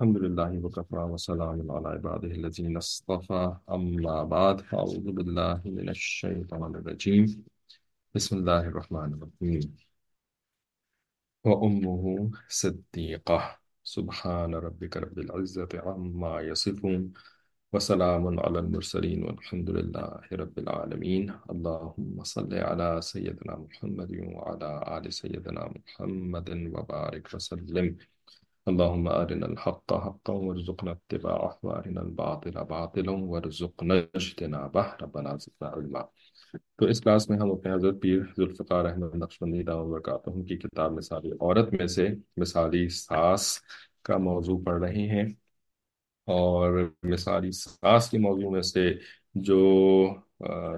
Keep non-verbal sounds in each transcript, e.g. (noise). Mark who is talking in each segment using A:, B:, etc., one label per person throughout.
A: الحمد لله وكفى وسلام على عباده الذين اصطفى. أما بعد أعوذ بالله من الشيطان الرجيم. بسم الله الرحمن الرحيم. وأمه صديقة. سبحان ربك رب العزة عما يصفون. وسلام على المرسلين والحمد لله رب العالمين. اللهم صل على سيدنا محمد وعلى آل سيدنا محمد وبارك وسلم. اللهم أرنا الحق حقا وارزقنا اتباعه وأرنا الباطل باطلا وارزقنا اجتنابه. ربنا زدنا علما. تو اس کلاس میں ہم اپنے حضرت پیر ذوالفقار احمد نقشبندی دعوت برکاتہ کی کتاب مثالی عورت میں سے مثالی ساس کا موضوع پڑھ رہے ہیں اور مثالی ساس کے موضوع میں سے جو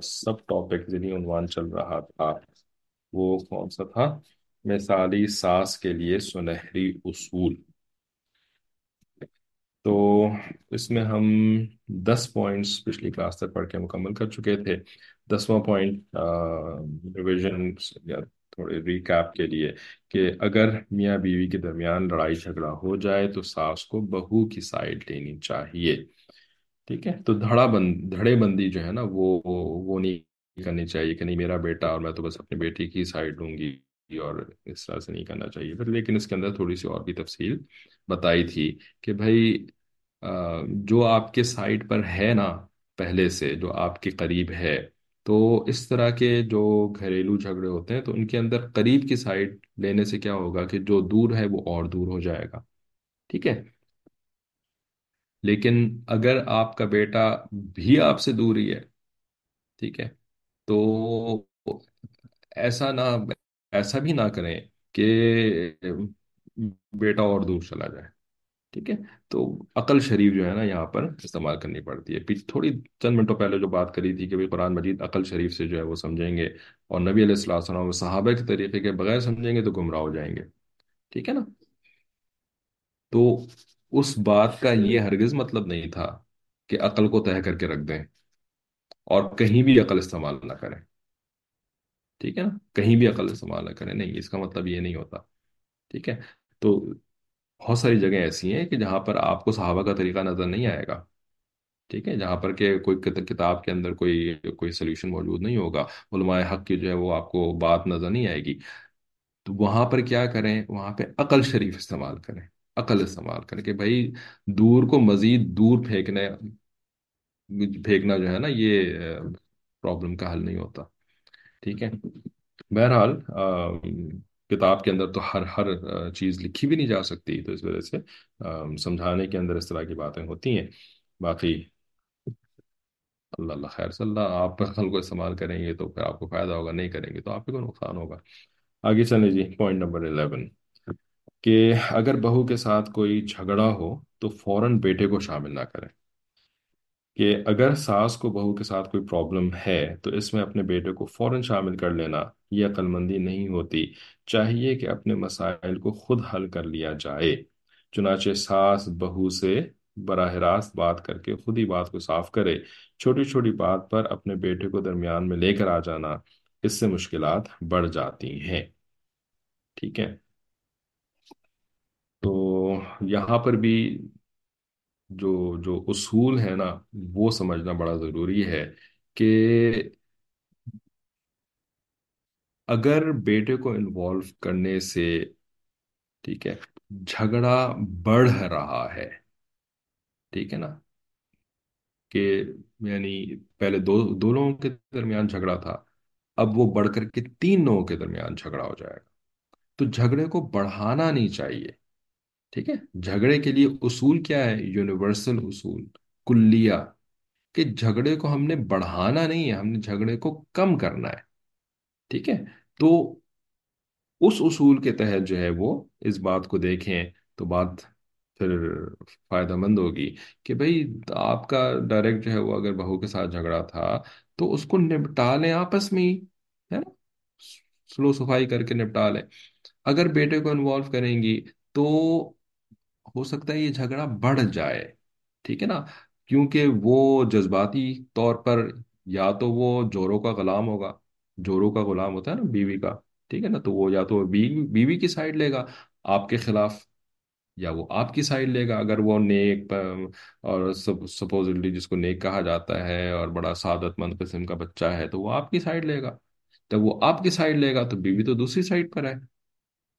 A: سب ٹاپک جنہیں عنوان چل رہا تھا، وہ کون سا تھا؟ مثالی ساس کے لیے سنہری اصول۔ تو اس میں ہم دس پوائنٹس پچھلی کلاس تک پڑھ کے مکمل کر چکے تھے۔ دسواں پوائنٹ ریویژن یا تھوڑے ریکیپ کے لیے کہ اگر میاں بیوی کے درمیان لڑائی جھگڑا ہو جائے تو ساس کو بہو کی سائڈ لینی چاہیے۔ ٹھیک ہے؟ تو دھڑا بند دھڑے بندی جو ہے نا، وہ وہ نہیں کرنی چاہیے کہ نہیں میرا بیٹا اور میں تو بس اپنی بیٹی کی سائڈ لوں گی۔ اور اس طرح سے نہیں کرنا چاہیے۔ پھر لیکن اس کے اندر تھوڑی سی اور بھی تفصیل بتائی تھی کہ بھائی جو آپ کے سائٹ پر ہے نا پہلے سے، جو آپ کے قریب ہے، تو اس طرح کے جو گھریلو جھگڑے ہوتے ہیں، تو ان کے اندر قریب کی سائڈ لینے سے کیا ہوگا کہ جو دور ہے وہ اور دور ہو جائے گا۔ ٹھیک ہے؟ لیکن اگر آپ کا بیٹا بھی آپ سے دور ہی ہے، ٹھیک ہے، تو ایسا نہ ایسا بھی نہ کریں کہ بیٹا اور دور چلا جائے۔ ٹھیک ہے؟ تو عقل شریف جو ہے نا یہاں پر استعمال کرنی پڑتی ہے۔ تھوڑی چند منٹوں پہلے جو بات کری تھی کہ قرآن مجید عقل شریف سے جو ہے وہ سمجھیں گے اور نبی علیہ السلام وسلم صحابہ کے طریقے کے بغیر سمجھیں گے تو گمراہ ہو جائیں گے۔ ٹھیک ہے نا؟ تو اس بات کا یہ ہرگز مطلب نہیں تھا کہ عقل کو طے کر کے رکھ دیں اور کہیں بھی عقل استعمال نہ کریں۔ ٹھیک ہے نا؟ کہیں بھی عقل استعمال نہ کریں۔ نہیں، اس کا مطلب یہ نہیں ہوتا۔ ٹھیک ہے؟ تو بہت ساری جگہیں ایسی ہیں کہ جہاں پر آپ کو صحابہ کا طریقہ نظر نہیں آئے گا۔ ٹھیک ہے؟ جہاں پر کہ کوئی کتاب کے اندر کوئی کوئی سلیوشن موجود نہیں ہوگا۔ علماء حق کی جو ہے وہ آپ کو بات نظر نہیں آئے گی۔ تو وہاں پر کیا کریں؟ وہاں پہ عقل شریف استعمال کریں۔ عقل استعمال کریں کہ بھائی دور کو مزید دور پھینکنے، پھینکنا جو ہے نا یہ پرابلم کا حل نہیں ہوتا۔ ٹھیک ہے۔ بہرحال کتاب کے اندر تو ہر ہر چیز لکھی بھی نہیں جا سکتی، تو اس وجہ سے سمجھانے کے اندر اس طرح کی باتیں ہوتی ہیں۔ باقی، اللہ اللہ خیر صلی اللہ آپ عقل کو استعمال کریں گے تو پھر آپ کو فائدہ ہوگا، نہیں کریں گے تو آپ کو نقصان ہوگا۔ آگے چلیں جی پوائنٹ نمبر الیون کہ اگر بہو کے ساتھ کوئی جھگڑا ہو تو فوراً بیٹے کو شامل نہ کریں۔ کہ اگر ساس کو بہو کے ساتھ کوئی پرابلم ہے، تو اس میں اپنے بیٹے کو فوراً شامل کر لینا، یہ عقل مندی نہیں ہوتی۔ چاہیے کہ اپنے مسائل کو خود حل کر لیا جائے۔ چنانچہ ساس بہو سے براہ راست بات کر کے خود ہی بات کو صاف کرے۔ چھوٹی چھوٹی بات پر اپنے بیٹے کو درمیان میں لے کر آ جانا، اس سے مشکلات بڑھ جاتی ہیں۔ ٹھیک ہے؟ تو یہاں پر بھی جو جو اصول ہے نا، وہ سمجھنا بڑا ضروری ہے کہ اگر بیٹے کو انوالو کرنے سے، ٹھیک ہے، جھگڑا بڑھ رہا ہے، ٹھیک ہے نا، کہ یعنی پہلے دو دو لوگوں کے درمیان جھگڑا تھا، اب وہ بڑھ کر کے تین لوگوں کے درمیان جھگڑا ہو جائے گا۔ تو جھگڑے کو بڑھانا نہیں چاہیے۔ ٹھیک ہے؟ جھگڑے کے لیے اصول کیا ہے؟ یونیورسل اصول، کلیہ۔ کہ جھگڑے کو ہم نے بڑھانا نہیں ہے، ہم نے جھگڑے کو کم کرنا ہے۔ ٹھیک ہے؟ تو اس اصول کے تحت جو ہے وہ اس بات کو دیکھیں تو بات پھر فائدہ مند ہوگی کہ بھائی آپ کا ڈائریکٹ جو ہے وہ اگر بہو کے ساتھ جھگڑا تھا تو اس کو نپٹا لیں آپس میں ہی، ہے نا؟ سلو صفائی کر کے نپٹا لیں۔ اگر بیٹے کو انوالو کریں گی تو ہو سکتا ہے یہ جھگڑا بڑھ جائے، ٹھیک ہے نا؟ کیونکہ وہ جذباتی طور پر یا تو وہ جوروں کا غلام ہوگا، جوروں کا غلام ہوتا ہے نا بیوی کا، ٹھیک ہے نا؟ تو وہ یا تو بیوی بیوی کی سائڈ لے گا آپ کے خلاف، یا وہ آپ کی سائڈ لے گا۔ اگر وہ نیک اور سپوزلی جس کو نیک کہا جاتا ہے اور بڑا سعادت مند قسم کا بچہ ہے، تو وہ آپ کی سائڈ لے گا۔ جب وہ آپ کی سائڈ لے گا تو بیوی تو دوسری سائڈ پر ہے۔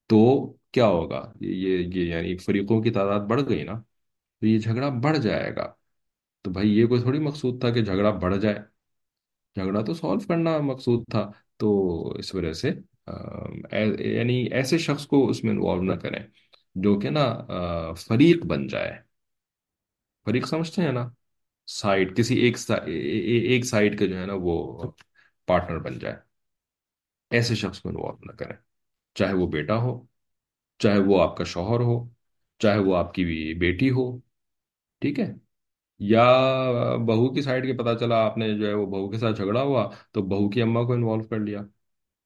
A: تو کیا ہوگا یہ یہ یعنی فریقوں کی تعداد بڑھ گئی نا تو یہ جھگڑا بڑھ جائے گا تو بھائی یہ کوئی تھوڑی مقصود تھا کہ جھگڑا بڑھ جائے جھگڑا تو سالو کرنا مقصود تھا تو اس وجہ سے یعنی ایسے شخص کو اس میں انوالو نہ کریں جو کہ نا فریق بن جائے فریق سمجھتے ہیں نا سائڈ کسی ایک ایک سائڈ کے جو ہے نا وہ پارٹنر بن جائے ایسے شخص کو انوالو نہ کریں چاہے وہ بیٹا ہو چاہے وہ آپ کا شوہر ہو، چاہے وہ آپ کی بیٹی ہو، ٹھیک ہے؟ یا بہو کی سائڈ کے پتا چلا آپ نے جو ہے وہ بہو کے ساتھ جھگڑا ہوا، تو بہو کی اما کو انوالو کر لیا،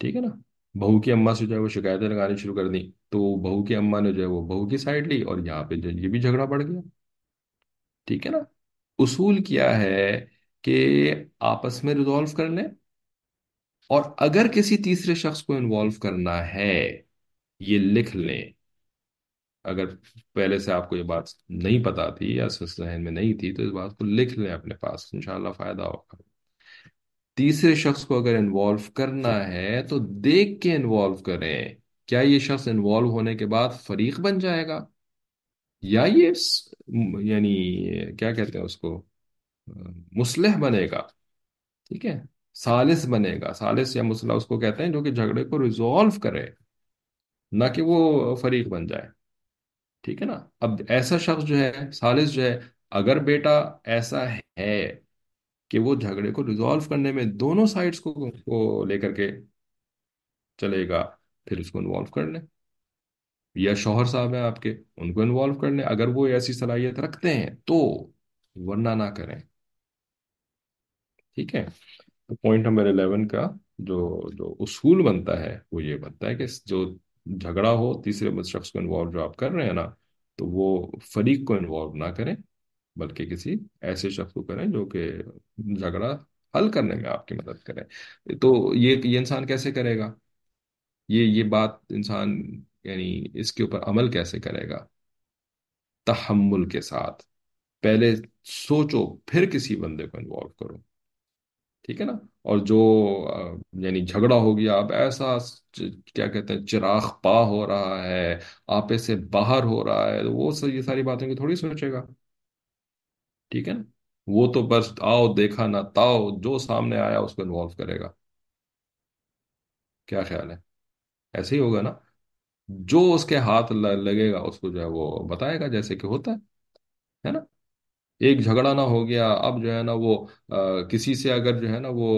A: ٹھیک ہے نا؟ بہو کی اما سے جو ہے وہ شکایتیں لگانی شروع کر دی تو بہو کی اما نے جو ہے وہ بہو کی سائڈ لی اور یہاں پہ جو یہ بھی جھگڑا بڑھ گیا، ٹھیک ہے نا؟ اصول کیا ہے کہ آپس میں ریزالو کر لیں اور اگر کسی تیسرے شخص کو انوالو کرنا ہے یہ لکھ لیں۔ اگر پہلے سے آپ کو یہ بات نہیں پتا تھی یا ذہن میں نہیں تھی تو اس بات کو لکھ لیں اپنے پاس انشاءاللہ فائدہ ہوگا۔ تیسرے شخص کو اگر انوالو کرنا ہے تو دیکھ کے انوالو کریں۔ کیا یہ شخص انوالو ہونے کے بعد فریق بن جائے گا؟ یا یہ س- یعنی کیا کہتے ہیں اس کو؟ آ، مصلح بنے گا۔ ٹھیک ہے؟ سالس بنے گا۔ سالس یا مصلح اس کو کہتے ہیں جو کہ جھگڑے کو ریزالو کرے۔ نہ کہ وہ فریق بن جائے۔ ٹھیک ہے نا؟ اب ایسا شخص جو ہے سالس جو ہے اگر بیٹا ایسا ہے کہ وہ جھگڑے کو ریزالو کرنے میں دونوں سائڈز کو, کو لے کر کے چلے گا پھر اس کو انوالو کر لیں۔ یا شوہر صاحب ہیں آپ کے ان کو انوالو کر لیں۔ اگر وہ ایسی صلاحیت رکھتے ہیں تو ورنہ نہ کریں۔ ٹھیک ہے؟ پوائنٹ نمبر 11 کا جو جو اصول بنتا ہے وہ یہ بنتا ہے کہ جو جھگڑا ہو، تیسرے شخص کو انوالو جو آپ کر رہے ہیں نا، تو وہ فریق کو انوالو نہ کریں، بلکہ کسی ایسے شخص کو کریں جو کہ جھگڑا حل کرنے میں آپ کی مدد کرے۔ تو یہ یہ انسان کیسے کرے گا؟ یہ یہ بات انسان یعنی اس کے اوپر عمل کیسے کرے گا؟ تحمل کے ساتھ۔ پہلے سوچو، پھر کسی بندے کو انوالو کرو۔ ٹھیک ہے نا؟ اور جو یعنی جھگڑا ہو گیا، اب ایسا کیا کہتے ہیں، چراغ پا ہو رہا ہے، آپے سے باہر ہو رہا ہے، تو وہ یہ ساری باتیں تھوڑی سوچے گا۔ ٹھیک ہے نا؟ وہ تو بس آؤ، دیکھا نہ تاؤ، جو سامنے آیا اس کو انوالو کرے گا۔ کیا خیال ہے؟ ایسے ہی ہوگا نا؟ جو اس کے ہاتھ لگے گا، اس کو جو ہے وہ بتائے گا، جیسے کہ ہوتا ہے۔ ہے نا؟ ایک جھگڑا نہ ہو گیا اب جو ہے نا وہ آ، کسی سے اگر جو ہے نا وہ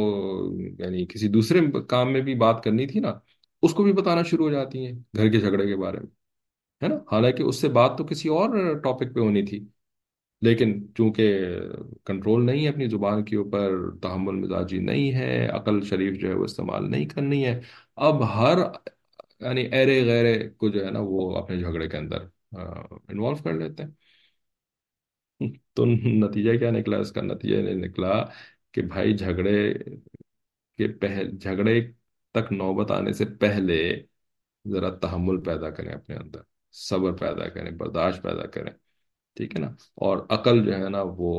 A: یعنی کسی دوسرے کام میں بھی بات کرنی تھی نا اس کو بھی بتانا شروع ہو جاتی ہیں گھر کے جھگڑے کے بارے میں ہے نا؟ حالانکہ اس سے بات تو کسی اور ٹاپک پہ ہونی تھی لیکن چونکہ کنٹرول نہیں ہے اپنی زبان کے اوپر تحمل مزاجی نہیں ہے عقل شریف جو ہے وہ استعمال نہیں کرنی ہے اب ہر یعنی ایرے غیرے کو جو ہے نا وہ اپنے جھگڑے کے اندر انوالو کر لیتے ہیں۔ تو نتیجہ کیا نکلا اس کا نتیجہ یہ نکلا کہ بھائی جھگڑے کے پہل جھگڑے تک نوبت آنے سے پہلے ذرا تحمل پیدا کریں اپنے اندر صبر پیدا کریں برداشت پیدا کریں ٹھیک ہے نا اور عقل جو ہے نا وہ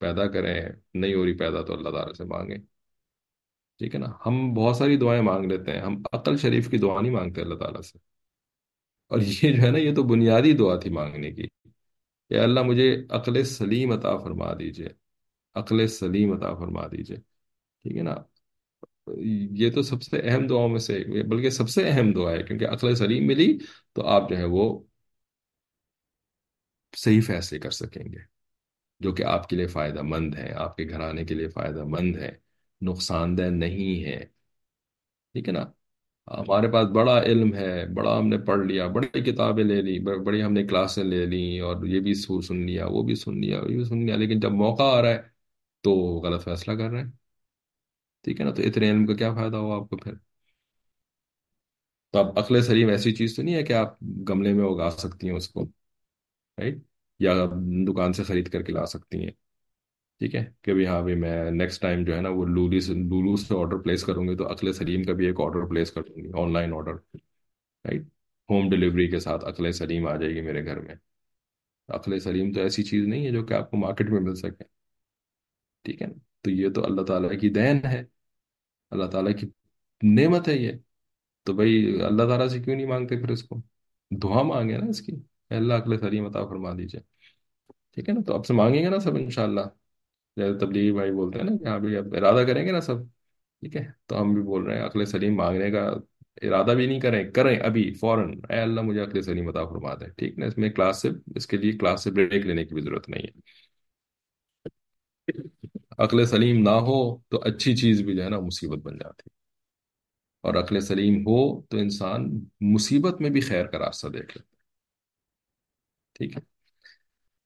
A: پیدا کریں نہیں ہو رہی پیدا تو اللہ تعالیٰ سے مانگیں ٹھیک ہے نا ہم بہت ساری دعائیں مانگ لیتے ہیں ہم عقل شریف کی دعا نہیں مانگتے اللہ تعالیٰ سے اور یہ جو ہے نا یہ تو بنیادی دعا تھی مانگنے کی کہ اللہ مجھے عقل سلیم عطا فرما دیجیے۔ عقل سلیم عطا فرما دیجیے۔ ٹھیک ہے نا؟ یہ تو سب سے اہم دعاؤں میں سے بلکہ سب سے اہم دعا ہے، کیونکہ عقل سلیم ملی تو آپ جو ہے وہ صحیح فیصلے کر سکیں گے، جو کہ آپ کے لیے فائدہ مند ہے آپ کے گھرانے کے لیے فائدہ مند ہے نقصان دہ نہیں ہے ٹھیک ہے نا؟ ہمارے پاس بڑا علم ہے، بڑا ہم نے پڑھ لیا، بڑی کتابیں لے لی بڑی ہم نے کلاسیں لے لی اور یہ بھی سو- سن لیا، وہ بھی سن لیا، یہ بھی سن لیا، لیکن جب موقع آ رہا ہے تو غلط فیصلہ کر رہے ہیں ٹھیک ہے نا؟ تو اتنے علم کا کیا فائدہ ہوا آپ کو پھر؟ تو اب عقل سلیم ایسی چیز تو نہیں ہے کہ آپ گملے میں اگا سکتی ہیں اس کو رائٹ یا دکان سے خرید کر کے لا سکتی ہیں۔ ٹھیک ہے کہ بھی ہاں بھی میں نیکسٹ ٹائم جو ہے نا وہ لولی سے لولو سے آرڈر پلیس کروں گی تو عقل سلیم کا بھی ایک آرڈر پلیس کر دوں گی online order right home delivery کے ساتھ عقل سلیم آ جائے گی میرے گھر میں۔ عقل سلیم تو ایسی چیز نہیں ہے جو کہ آپ کو مارکیٹ میں مل سکے۔ ٹھیک ہے نا؟ تو یہ تو اللہ تعالیٰ کی دین ہے۔ اللہ تعالیٰ کی نعمت ہے یہ۔ تو بھائی اللہ تعالیٰ سے کیوں نہیں مانگتے پھر اس کو؟ دعا مانگے نا اس کی۔ اللہ عقل سلیم عطا فرما دیجیے۔ ٹھیک ہے نا؟ تو اب سے مانگیں گے نا سب انشاءاللہ۔ جیسے تبلیغی بھائی بولتے ہیں نا کہ ہاں بھائی اب ارادہ کریں گے نا سب، ٹھیک ہے؟ تو ہم بھی بول رہے ہیں عقل سلیم مانگنے کا ارادہ بھی نہیں کریں کریں ابھی فوراً۔ اے اللہ، مجھے عقل سلیم عطا فرما دے ٹھیک نا؟ اس میں کلاس سے، اس کے لیے کلاس سے بریک لینے کی بھی ضرورت نہیں ہے۔ عقل سلیم نہ ہو تو اچھی چیز بھی جو ہے نا مصیبت بن جاتی۔ ہے اور عقل سلیم ہو تو انسان مصیبت میں بھی خیر کا راستہ دیکھ لیتا ہے۔ ٹھیک ہے؟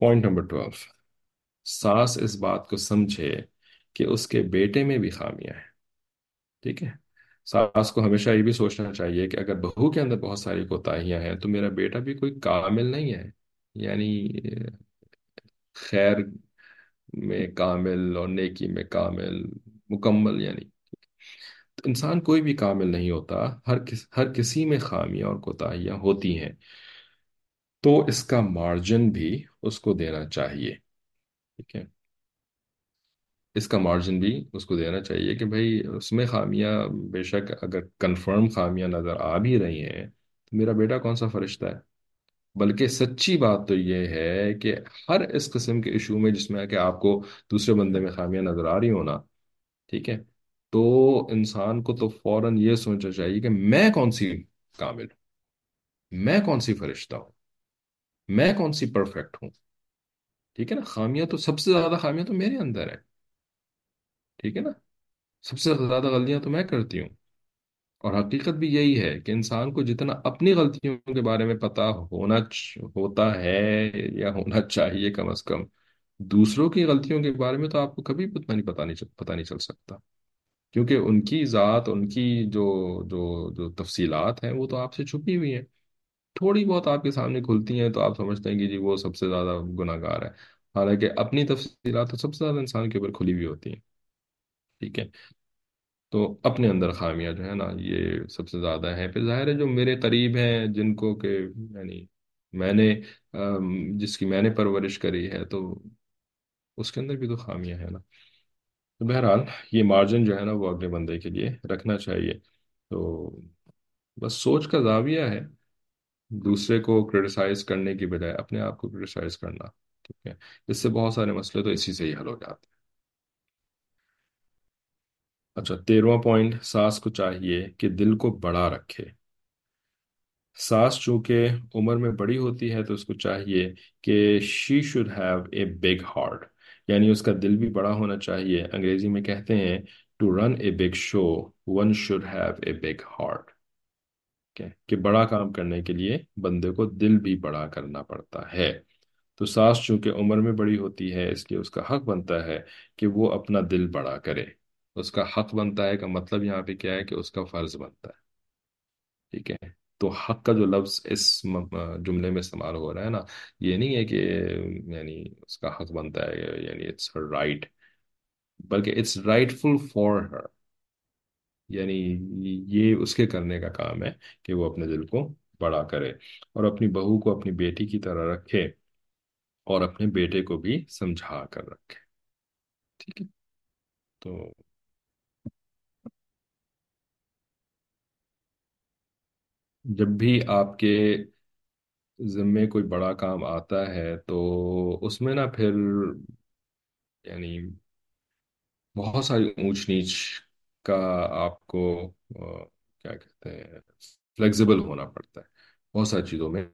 A: Point number twelve. ساس اس بات کو سمجھے کہ اس کے بیٹے میں بھی خامیاں ہیں۔ ٹھیک ہے؟ ساس کو ہمیشہ یہ بھی سوچنا چاہیے کہ اگر بہو کے اندر بہت ساری کوتاہیاں ہیں تو میرا بیٹا بھی کوئی کامل نہیں ہے۔ یعنی خیر میں کامل اور نیکی میں کامل، مکمل یعنی۔ تو انسان کوئی بھی کامل نہیں ہوتا، ہر کس، ہر کسی میں خامیاں اور کوتاہیاں ہوتی ہیں۔ تو اس کا مارجن بھی اس کو دینا چاہیے۔ ٹھیک ہے۔ اس کا مارجن بھی اس کو دینا چاہیے کہ بھائی اس میں خامیاں بے شک اگر کنفرم خامیاں نظر آ بھی رہی ہیں تو میرا بیٹا کون سا فرشتہ ہے؟ بلکہ سچی بات تو یہ ہے کہ ہر اس قسم کے ایشو میں جس میں کہ آپ کو دوسرے بندے میں خامیاں نظر آ رہی ہونا ٹھیک ہے؟ تو انسان کو تو فوراً یہ سوچنا چاہیے کہ میں کون سی کامل ہوں؟ میں کون سی فرشتہ ہوں؟ میں کون سی پرفیکٹ ہوں؟ ٹھیک ہے نا؟ خامیاں تو سب سے زیادہ خامیاں تو میرے اندر ہیں۔ ٹھیک ہے نا؟ سب سے زیادہ غلطیاں تو میں کرتی ہوں۔ اور حقیقت بھی یہی ہے کہ انسان کو جتنا اپنی غلطیوں کے بارے میں پتا ہونا ہوتا ہے یا ہونا چاہیے کم از کم، دوسروں کی غلطیوں کے بارے میں تو آپ کو کبھی پتہ نہیں پتا نہیں پتا نہیں چل سکتا۔ کیونکہ ان کی ذات، ان کی جو جو جو تفصیلات ہیں وہ تو آپ سے چھپی ہوئی ہیں۔ تھوڑی بہت آپ کے سامنے کھلتی ہیں تو آپ سمجھتے ہیں کہ جی وہ سب سے زیادہ گناہ گار ہے حالانکہ اپنی تفصیلات تو سب سے زیادہ انسان کے اوپر کھلی ہوئی ہوتی ہیں۔ ٹھیک ہے۔ تو اپنے اندر خامیاں جو ہے نا، یہ سب سے زیادہ ہیں۔ پھر ظاہر ہے جو میرے قریب ہیں، جن کو کہ یعنی میں نے جس کی میں نے پرورش کری ہے، تو اس کے اندر بھی تو خامیاں ہیں نا۔ تو بہرحال یہ مارجن جو ہے نا، وہ اگلے بندے کے لیے رکھنا چاہیے۔ تو بس سوچ کا زاویہ ہے۔ دوسرے کو کرٹیسائز کرنے کی بجائے اپنے آپ کو کرٹیسائز کرنا، ٹھیک ہے؟ اس سے بہت سارے مسئلے تو اسی سے ہی حل ہو جاتے ہیں۔ اچھا تیرواں پوائنٹ ساس کو چاہیے کہ دل کو بڑا رکھے۔ ساس چونکہ عمر میں بڑی ہوتی ہے تو اس کو چاہیے کہ she should have a big heart یعنی اس کا دل بھی بڑا ہونا چاہیے۔ انگریزی میں کہتے ہیں to run a big show one should have a big heart کہ بڑا کام کرنے کے لیے بندے کو دل بھی بڑا کرنا پڑتا ہے۔ تو ساس چونکہ عمر میں بڑی ہوتی ہے، اس لیے اس کا حق بنتا ہے کہ وہ اپنا دل بڑا کرے۔ اس کا حق بنتا ہے کا مطلب یہاں پہ کیا ہے کہ اس کا فرض بنتا ہے۔ ٹھیک ہے، تو حق کا جو لفظ اس جملے میں استعمال ہو رہا ہے نا، یہ نہیں ہے کہ یعنی اس کا حق بنتا ہے یعنی اٹس ہر رائٹ بلکہ it's rightful for her یعنی یہ اس کے کرنے کا کام ہے کہ وہ اپنے دل کو بڑا کرے اور اپنی بہو کو اپنی بیٹی کی طرح رکھے اور اپنے بیٹے کو بھی سمجھا کر رکھے۔ ٹھیک ہے؟ تو جب بھی آپ کے ذمے کوئی بڑا کام آتا ہے تو اس میں نا پھر یعنی بہت ساری اونچ نیچ کا آپ کو کیا کہتے ہیں فلیکزیبل ہونا پڑتا ہے۔ بہت ساری چیزوں میں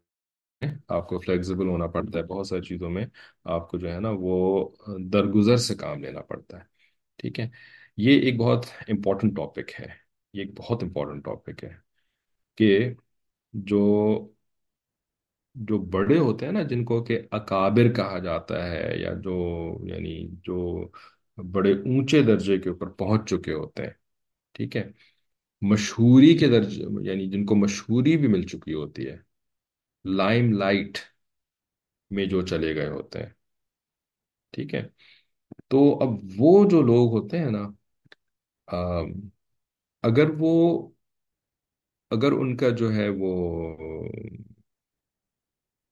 A: آپ کو فلیکزیبل ہونا پڑتا ہے۔ بہت ساری چیزوں میں آپ کو جو ہے نا وہ درگزر سے کام لینا پڑتا ہے۔ ٹھیک ہے؟ یہ ایک بہت امپورٹنٹ ٹاپک ہے۔ یہ ایک بہت امپورٹنٹ ٹاپک ہے کہ جو جو بڑے ہوتے ہیں نا، جن کو کہ اکابر کہا جاتا ہے یا جو یعنی جو بڑے اونچے درجے کے اوپر پہنچ چکے ہوتے ہیں ٹھیک ہے۔ مشہوری کے درجے یعنی جن کو مشہوری بھی مل چکی ہوتی ہے، لائم لائٹ میں جو چلے گئے ہوتے ہیں۔ ٹھیک ہے۔ تو اب وہ جو لوگ ہوتے ہیں نا اگر وہ، اگر ان کا جو ہے وہ،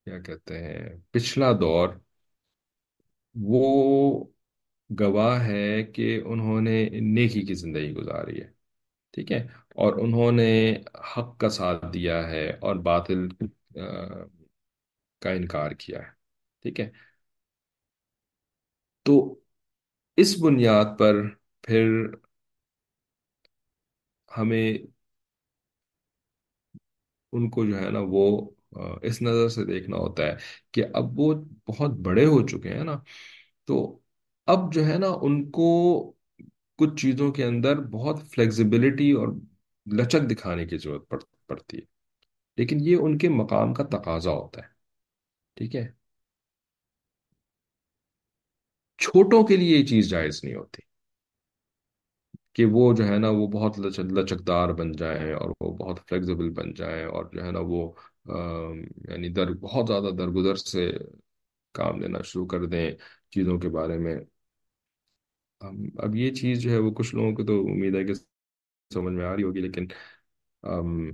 A: کیا کہتے ہیں، پچھلا دور وہ گواہ ہے کہ انہوں نے نیکی کی زندگی گزاری ہے ٹھیک ہے؟ اور انہوں نے حق کا ساتھ دیا ہے اور باطل آ، کا انکار کیا ہے ٹھیک ہے؟ تو اس بنیاد پر پھر ہمیں ان کو جو ہے نا وہ اس نظر سے دیکھنا ہوتا ہے کہ اب وہ بہت بڑے ہو چکے ہیں نا تو اب جو ہے نا ان کو کچھ چیزوں کے اندر بہت فلیکزیبلٹی اور لچک دکھانے کی ضرورت پڑ, پڑتی ہے۔ لیکن یہ ان کے مقام کا تقاضا ہوتا ہے ٹھیک ہے؟ چھوٹوں کے لیے یہ چیز جائز نہیں ہوتی کہ وہ جو ہے نا وہ بہت لچ لچکدار بن جائیں اور وہ بہت فلیکزیبل بن جائیں اور جو ہے نا وہ آم، یعنی در بہت زیادہ درگزر سے کام لینا شروع کر دیں چیزوں کے بارے میں۔ اب یہ چیز جو ہے وہ کچھ لوگوں کو تو امید ہے کہ سمجھ میں آ رہی ہوگی لیکن ام،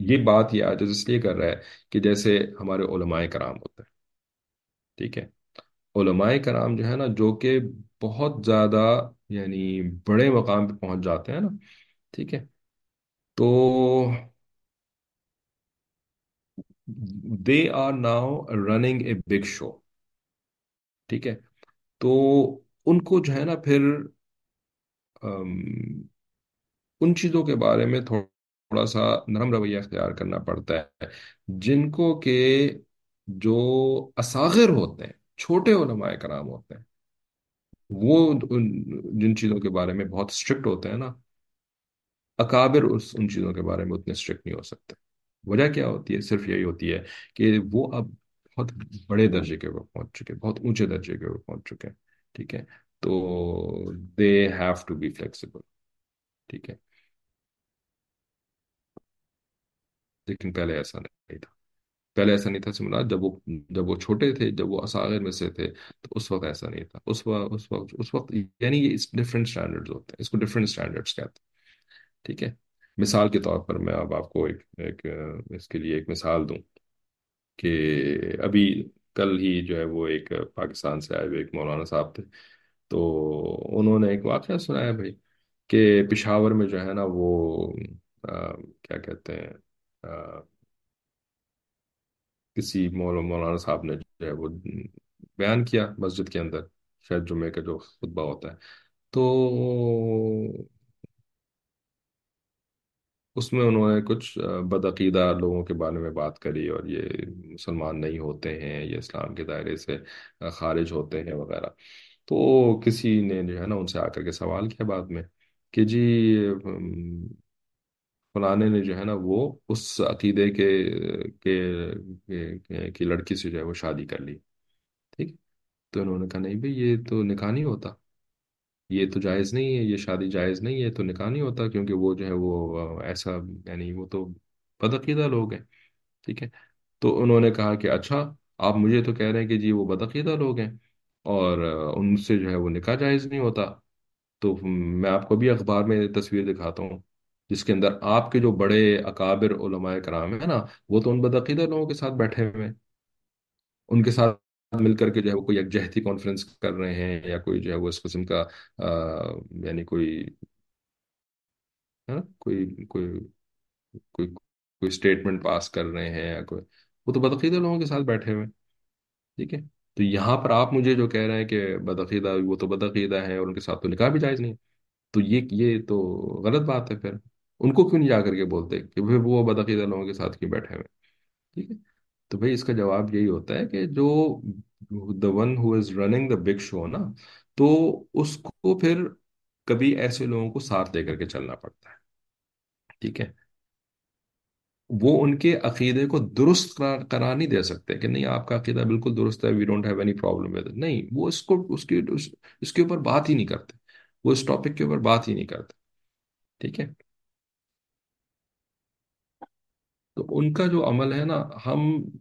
A: یہ بات یہ آج اس لیے کر رہا ہے کہ جیسے ہمارے علماء کرام ہوتے ہیں ٹھیک ہے؟ علماء کرام جو ہے نا جو کہ بہت زیادہ یعنی بڑے مقام پہ پہنچ جاتے ہیں نا ٹھیک ہے؟ تو they are now running a big show ٹھیک ہے؟ تو ان کو جو ہے نا پھر ام، ان چیزوں کے بارے میں تھوڑا سا نرم رویہ اختیار کرنا پڑتا ہے۔ جن کو کہ جو اصاغر ہوتے ہیں چھوٹے علماء کرام ہوتے ہیں وہ ان- جن چیزوں کے بارے میں بہت اسٹرکٹ ہوتے ہیں نا اکابر اس ان چیزوں کے بارے میں اتنے اسٹرکٹ نہیں ہو سکتے۔ وجہ کیا ہوتی ہے؟ صرف یہی ہوتی ہے کہ وہ اب بہت بڑے درجے کے اوپر پہنچ چکے بہت اونچے درجے کے اوپر پہنچ چکے۔ ہیں ٹھیک ہے؟ تو they have to be flexible ٹھیک ہے؟ لیکن پہلے ایسا نہیں تھا۔ پہلے ایسا نہیں تھا سمنا جب وہ جب وہ چھوٹے تھے جب وہ اصاغر میں سے تھے تو اس وقت ایسا نہیں تھا۔ اس وقت اس وقت اس وقت یعنی یہ ڈفرینٹ اسٹینڈرڈز ہوتے ہیں۔ اس کو ڈفرینٹ اسٹینڈرڈز کہتے ہیں۔ ٹھیک ہے؟ مثال کے طور پر میں اب آپ کو ایک, ایک اس کے لیے ایک مثال دوں کہ ابھی کل ہی جو ہے وہ ایک پاکستان سے آئے ہوئے ایک مولانا صاحب تھے۔ تو انہوں نے ایک واقعہ سنایا بھائی کہ پشاور میں جو ہے نا وہ آ، کیا کہتے ہیں آ، کسی مولانا صاحب نے جو ہے وہ بیان کیا مسجد کے اندر شاید جمعے کا جو خطبہ ہوتا ہے۔ تو اس میں انہوں نے کچھ بدعقیدہ لوگوں کے بارے میں بات کری اور یہ مسلمان نہیں ہوتے ہیں یہ اسلام کے دائرے سے خارج ہوتے ہیں وغیرہ۔ تو کسی نے جو ہے نا ان سے آ کر کے سوال کیا بعد میں کہ جی ہم، فلانے نے جو ہے نا وہ اس عقیدے کے کے کے- کی لڑکی سے جو ہے وہ شادی کر لی۔ ٹھیک۔ تو انہوں نے کہا نہیں بھائی یہ تو نکاح نہیں ہوتا۔ یہ تو جائز نہیں ہے، یہ شادی جائز نہیں ہے تو نکاح نہیں ہوتا، کیونکہ وہ جو ہے وہ ایسا یعنی وہ تو بدعقیدہ لوگ ہیں، ٹھیک ہے؟ تو انہوں نے کہا کہ اچھا آپ مجھے تو کہہ رہے ہیں کہ جی وہ بدعقیدہ لوگ ہیں اور ان سے جو ہے وہ نکاح جائز نہیں ہوتا۔ تو میں آپ کو بھی اخبار میں تصویر دکھاتا ہوں، جس کے اندر آپ کے جو بڑے اکابر علماء کرام ہیں نا، وہ تو ان بدعقیدہ لوگوں کے ساتھ بیٹھے ہوئے ہیں۔ ان کے ساتھ مل کر کے جو ہے وہ کوئی یکجہتی کانفرنس کر رہے ہیں یا کوئی جو ہے وہ اس قسم کا آ، یعنی کوئی ہے نا کوئی کوئی کوئی کوئی اسٹیٹمنٹ پاس کر رہے ہیں یا کوئی۔ وہ تو بدعقیدہ لوگوں کے ساتھ بیٹھے ہوئے ہیں ٹھیک ہے؟ تو یہاں پر آپ مجھے جو کہہ رہے ہیں کہ بدعقیدہ وہ تو بدعقیدہ ہیں اور ان کے ساتھ تو نکاح بھی جائز نہیں۔ تو یہ یہ تو غلط بات ہے پھر۔ ان کو کیوں نہیں جا کر کے بولتے کہ وہ بدعقیدہ لوگوں کے ساتھ کیوں بیٹھے ہوئے ٹھیک ہے؟ تو بھائی اس کا جواب یہی ہوتا ہے کہ جو the one who is running the big show نا تو اس کو پھر کبھی ایسے لوگوں کو ساتھ لے کر کے چلنا پڑتا ہے۔ ٹھیک ہے؟ وہ ان کے عقیدے کو درست قرار قرار نہیں دے سکتے کہ نہیں آپ کا عقیدہ بالکل درست ہے we don't have any problem with نہیں وہ اس کو اس کی اس, اس کے اوپر بات ہی نہیں کرتے۔ وہ اس ٹاپک کے اوپر بات ہی نہیں کرتے۔ ٹھیک ہے؟ تو ان کا جو عمل ہے نا، ہم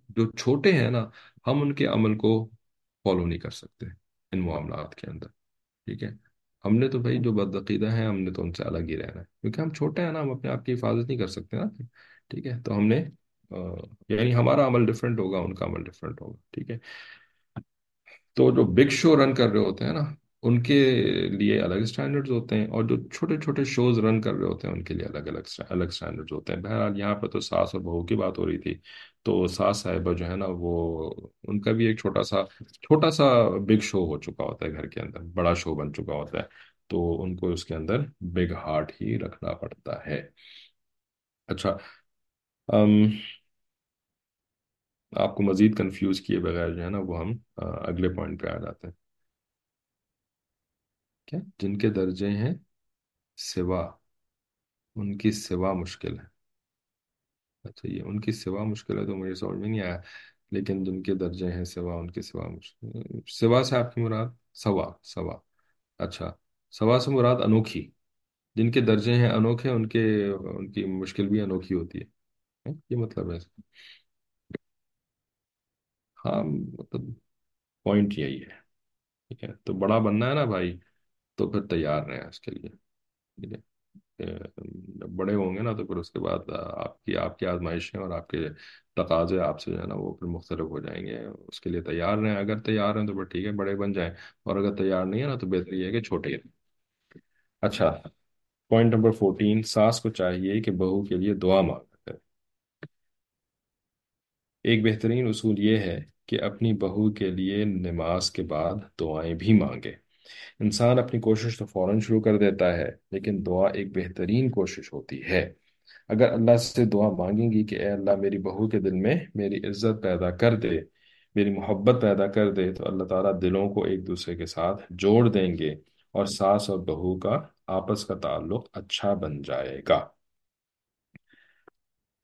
A: جو چھوٹے ہیں نا، ہم ان کے عمل کو فالو نہیں کر سکتے ان معاملات کے اندر، ٹھیک ہے؟ ہم نے تو بھائی جو بدعقیدہ ہیں ہم نے تو ان سے الگ ہی رہنا ہے، کیونکہ ہم چھوٹے ہیں نا، ہم اپنے آپ کی حفاظت نہیں کر سکتے نا، ٹھیک ہے؟ تو ہم نے یعنی ہمارا عمل ڈفرینٹ ہوگا، ان کا عمل ڈفرینٹ ہوگا، ٹھیک ہے؟ تو جو بگ شو رن کر رہے ہوتے ہیں نا ان کے لیے الگ اسٹینڈرڈز ہوتے ہیں اور جو چھوٹے چھوٹے شوز رن کر رہے ہوتے ہیں ان کے لیے الگ الگ الگ اسٹینڈرڈز ہوتے ہیں۔ بہرحال یہاں پہ تو ساس اور بہو کی بات ہو رہی تھی تو ساس صاحبہ جو ہے نا وہ ان کا بھی ایک چھوٹا سا چھوٹا سا بگ شو ہو چکا ہوتا ہے گھر کے اندر بڑا شو بن چکا ہوتا ہے۔ تو ان کو اس کے اندر بگ ہارٹ ہی رکھنا پڑتا ہے۔ اچھا ام، آپ کو مزید کنفیوز کیے بغیر جو ہے نا وہ ہم آ، اگلے پوائنٹ پہ آ جاتے ہیں۔ کیا جن کے درجے ہیں سوا، ان کی سوا مشکل ہے۔ اچھا یہ ان کی سوا مشکل ہے تو مجھے سمجھ میں نہیں آیا، لیکن جن کے درجے ہیں سوا، ان کی سوا مشکل سوا سے آپ کی مراد سوا سوا۔ اچھا سوا سے مراد انوکھی۔ جن کے درجے ہیں انوکھے، ان کے، ان کی مشکل بھی انوکھی ہوتی ہے۔ ہاں، یہ مطلب ہے۔ ہاں مطلب پوائنٹ یہی ہے۔ ٹھیک ہے، تو بڑا بننا ہے نا بھائی۔ تو پھر تیار رہیں اس کے لیے ٹھیک ہے جب بڑے ہوں گے نا تو پھر اس کے بعد آپ کی آپ کی آزمائشیں اور آپ کے تقاضے آپ سے جو ہے نا وہ پھر مختلف ہو جائیں گے اس کے لیے تیار رہیں اگر تیار ہیں تو پھر ٹھیک ہے بڑے بن جائیں اور اگر تیار نہیں ہے نا تو بہتر یہ ہے کہ چھوٹے ہی رہیں اچھا پوائنٹ نمبر فورٹین ساس کو چاہیے کہ بہو کے لیے دعا مانگا کرے ایک بہترین اصول یہ ہے کہ اپنی بہو کے لیے نماز کے بعد دعائیں بھی مانگے انسان اپنی کوشش تو فوراً شروع کر دیتا ہے، لیکن دعا ایک بہترین کوشش ہوتی ہے۔ اگر اللہ سے دعا مانگیں گی کہ اے اللہ، میری بہو کے دل میں میری عزت پیدا کر دے، میری محبت پیدا کر دے، تو اللہ تعالیٰ دلوں کو ایک دوسرے کے ساتھ جوڑ دیں گے اور ساس اور بہو کا آپس کا تعلق اچھا بن جائے گا۔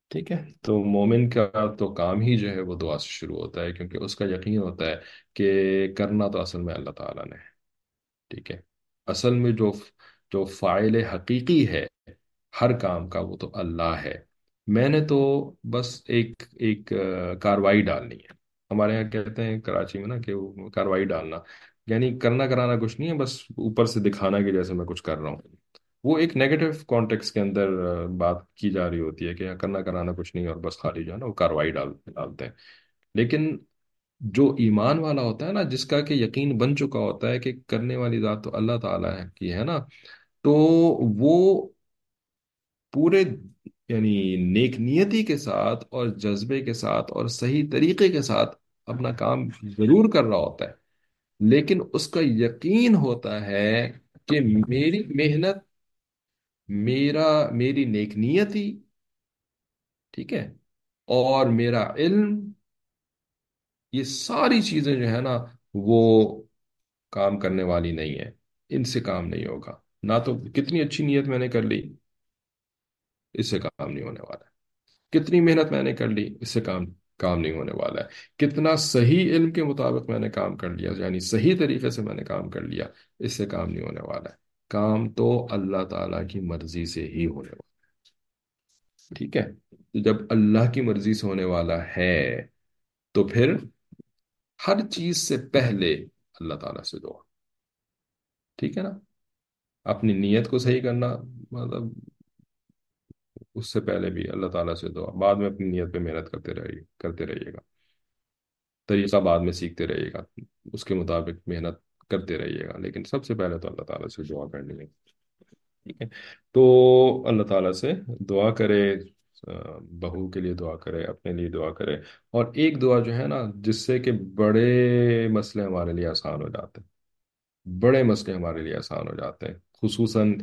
A: ٹھیک ہے؟ تو مومن کا تو کام ہی جو ہے وہ دعا سے شروع ہوتا ہے، کیونکہ اس کا یقین ہوتا ہے کہ کرنا تو اصل میں اللہ تعالیٰ نے۔ ہے ٹھیک ہے۔ اصل میں جو جو فاعل حقیقی ہے، ہر کام کا وہ تو اللہ ہے۔ میں نے تو بس ایک ایک کاروائی ڈالنی ہے۔ ہمارے یہاں کہتے ہیں کراچی میں نا کہ وہ کاروائی ڈالنا۔ یعنی کرنا کرانا کچھ نہیں ہے، بس اوپر سے دکھانا کہ جیسے میں کچھ کر رہا ہوں۔ وہ ایک نیگیٹو کانٹیکس کے اندر بات کی جا رہی ہوتی ہے کہ کرنا کرانا کچھ نہیں اور بس خالی جو ہے نا وہ کاروائی ڈال، ڈالتے ہیں۔ لیکن جو ایمان والا ہوتا ہے نا، جس کا کہ یقین بن چکا ہوتا ہے کہ کرنے والی ذات تو اللہ تعالیٰ ہے کی ہے نا، تو وہ پورے یعنی نیک نیتی کے ساتھ اور جذبے کے ساتھ اور صحیح طریقے کے ساتھ اپنا کام ضرور کر رہا ہوتا ہے۔ لیکن اس کا یقین ہوتا ہے کہ میری محنت، میرا، میری نیک نیتی، ٹھیک ہے، اور میرا علم یہ ساری چیزیں جو ہے نا وہ کام کرنے والی نہیں ہے ان سے کام نہیں ہوگا۔ نہ تو کتنی اچھی نیت میں نے کر لی، اس سے کام نہیں ہونے والا۔ ہے کتنی محنت میں نے کر لی، اس سے کام کام نہیں ہونے والا۔ ہے کتنا صحیح علم کے مطابق میں نے کام کر لیا یعنی صحیح طریقے سے میں نے کام کر لیا، اس سے کام نہیں ہونے والا۔ ہے کام تو اللہ تعالیٰ کی مرضی سے ہی ہونے والا۔ ہے ٹھیک ہے؟ جب اللہ کی مرضی سے ہونے والا ہے، تو پھر ہر چیز سے پہلے اللہ تعالیٰ سے دعا۔ ٹھیک ہے نا؟ اپنی نیت کو صحیح کرنا مطلب اس سے پہلے بھی اللہ تعالیٰ سے دعا۔ بعد میں اپنی نیت پہ محنت کرتے رہیے کرتے رہیے گا۔ طریقہ بعد میں سیکھتے رہیے گا، اس کے مطابق محنت کرتے رہیے گا۔ لیکن سب سے پہلے تو اللہ تعالیٰ سے دعا کرنی ہے۔ ٹھیک ہے؟ تو اللہ تعالیٰ سے دعا کرے۔ بہو کے لیے دعا کرے، اپنے لیے دعا کرے۔ اور ایک دعا جو ہے نا، جس سے کہ بڑے مسئلے ہمارے لیے آسان ہو جاتے ہیں۔ بڑے مسئلے ہمارے لیے آسان ہو جاتے ہیں، خصوصاً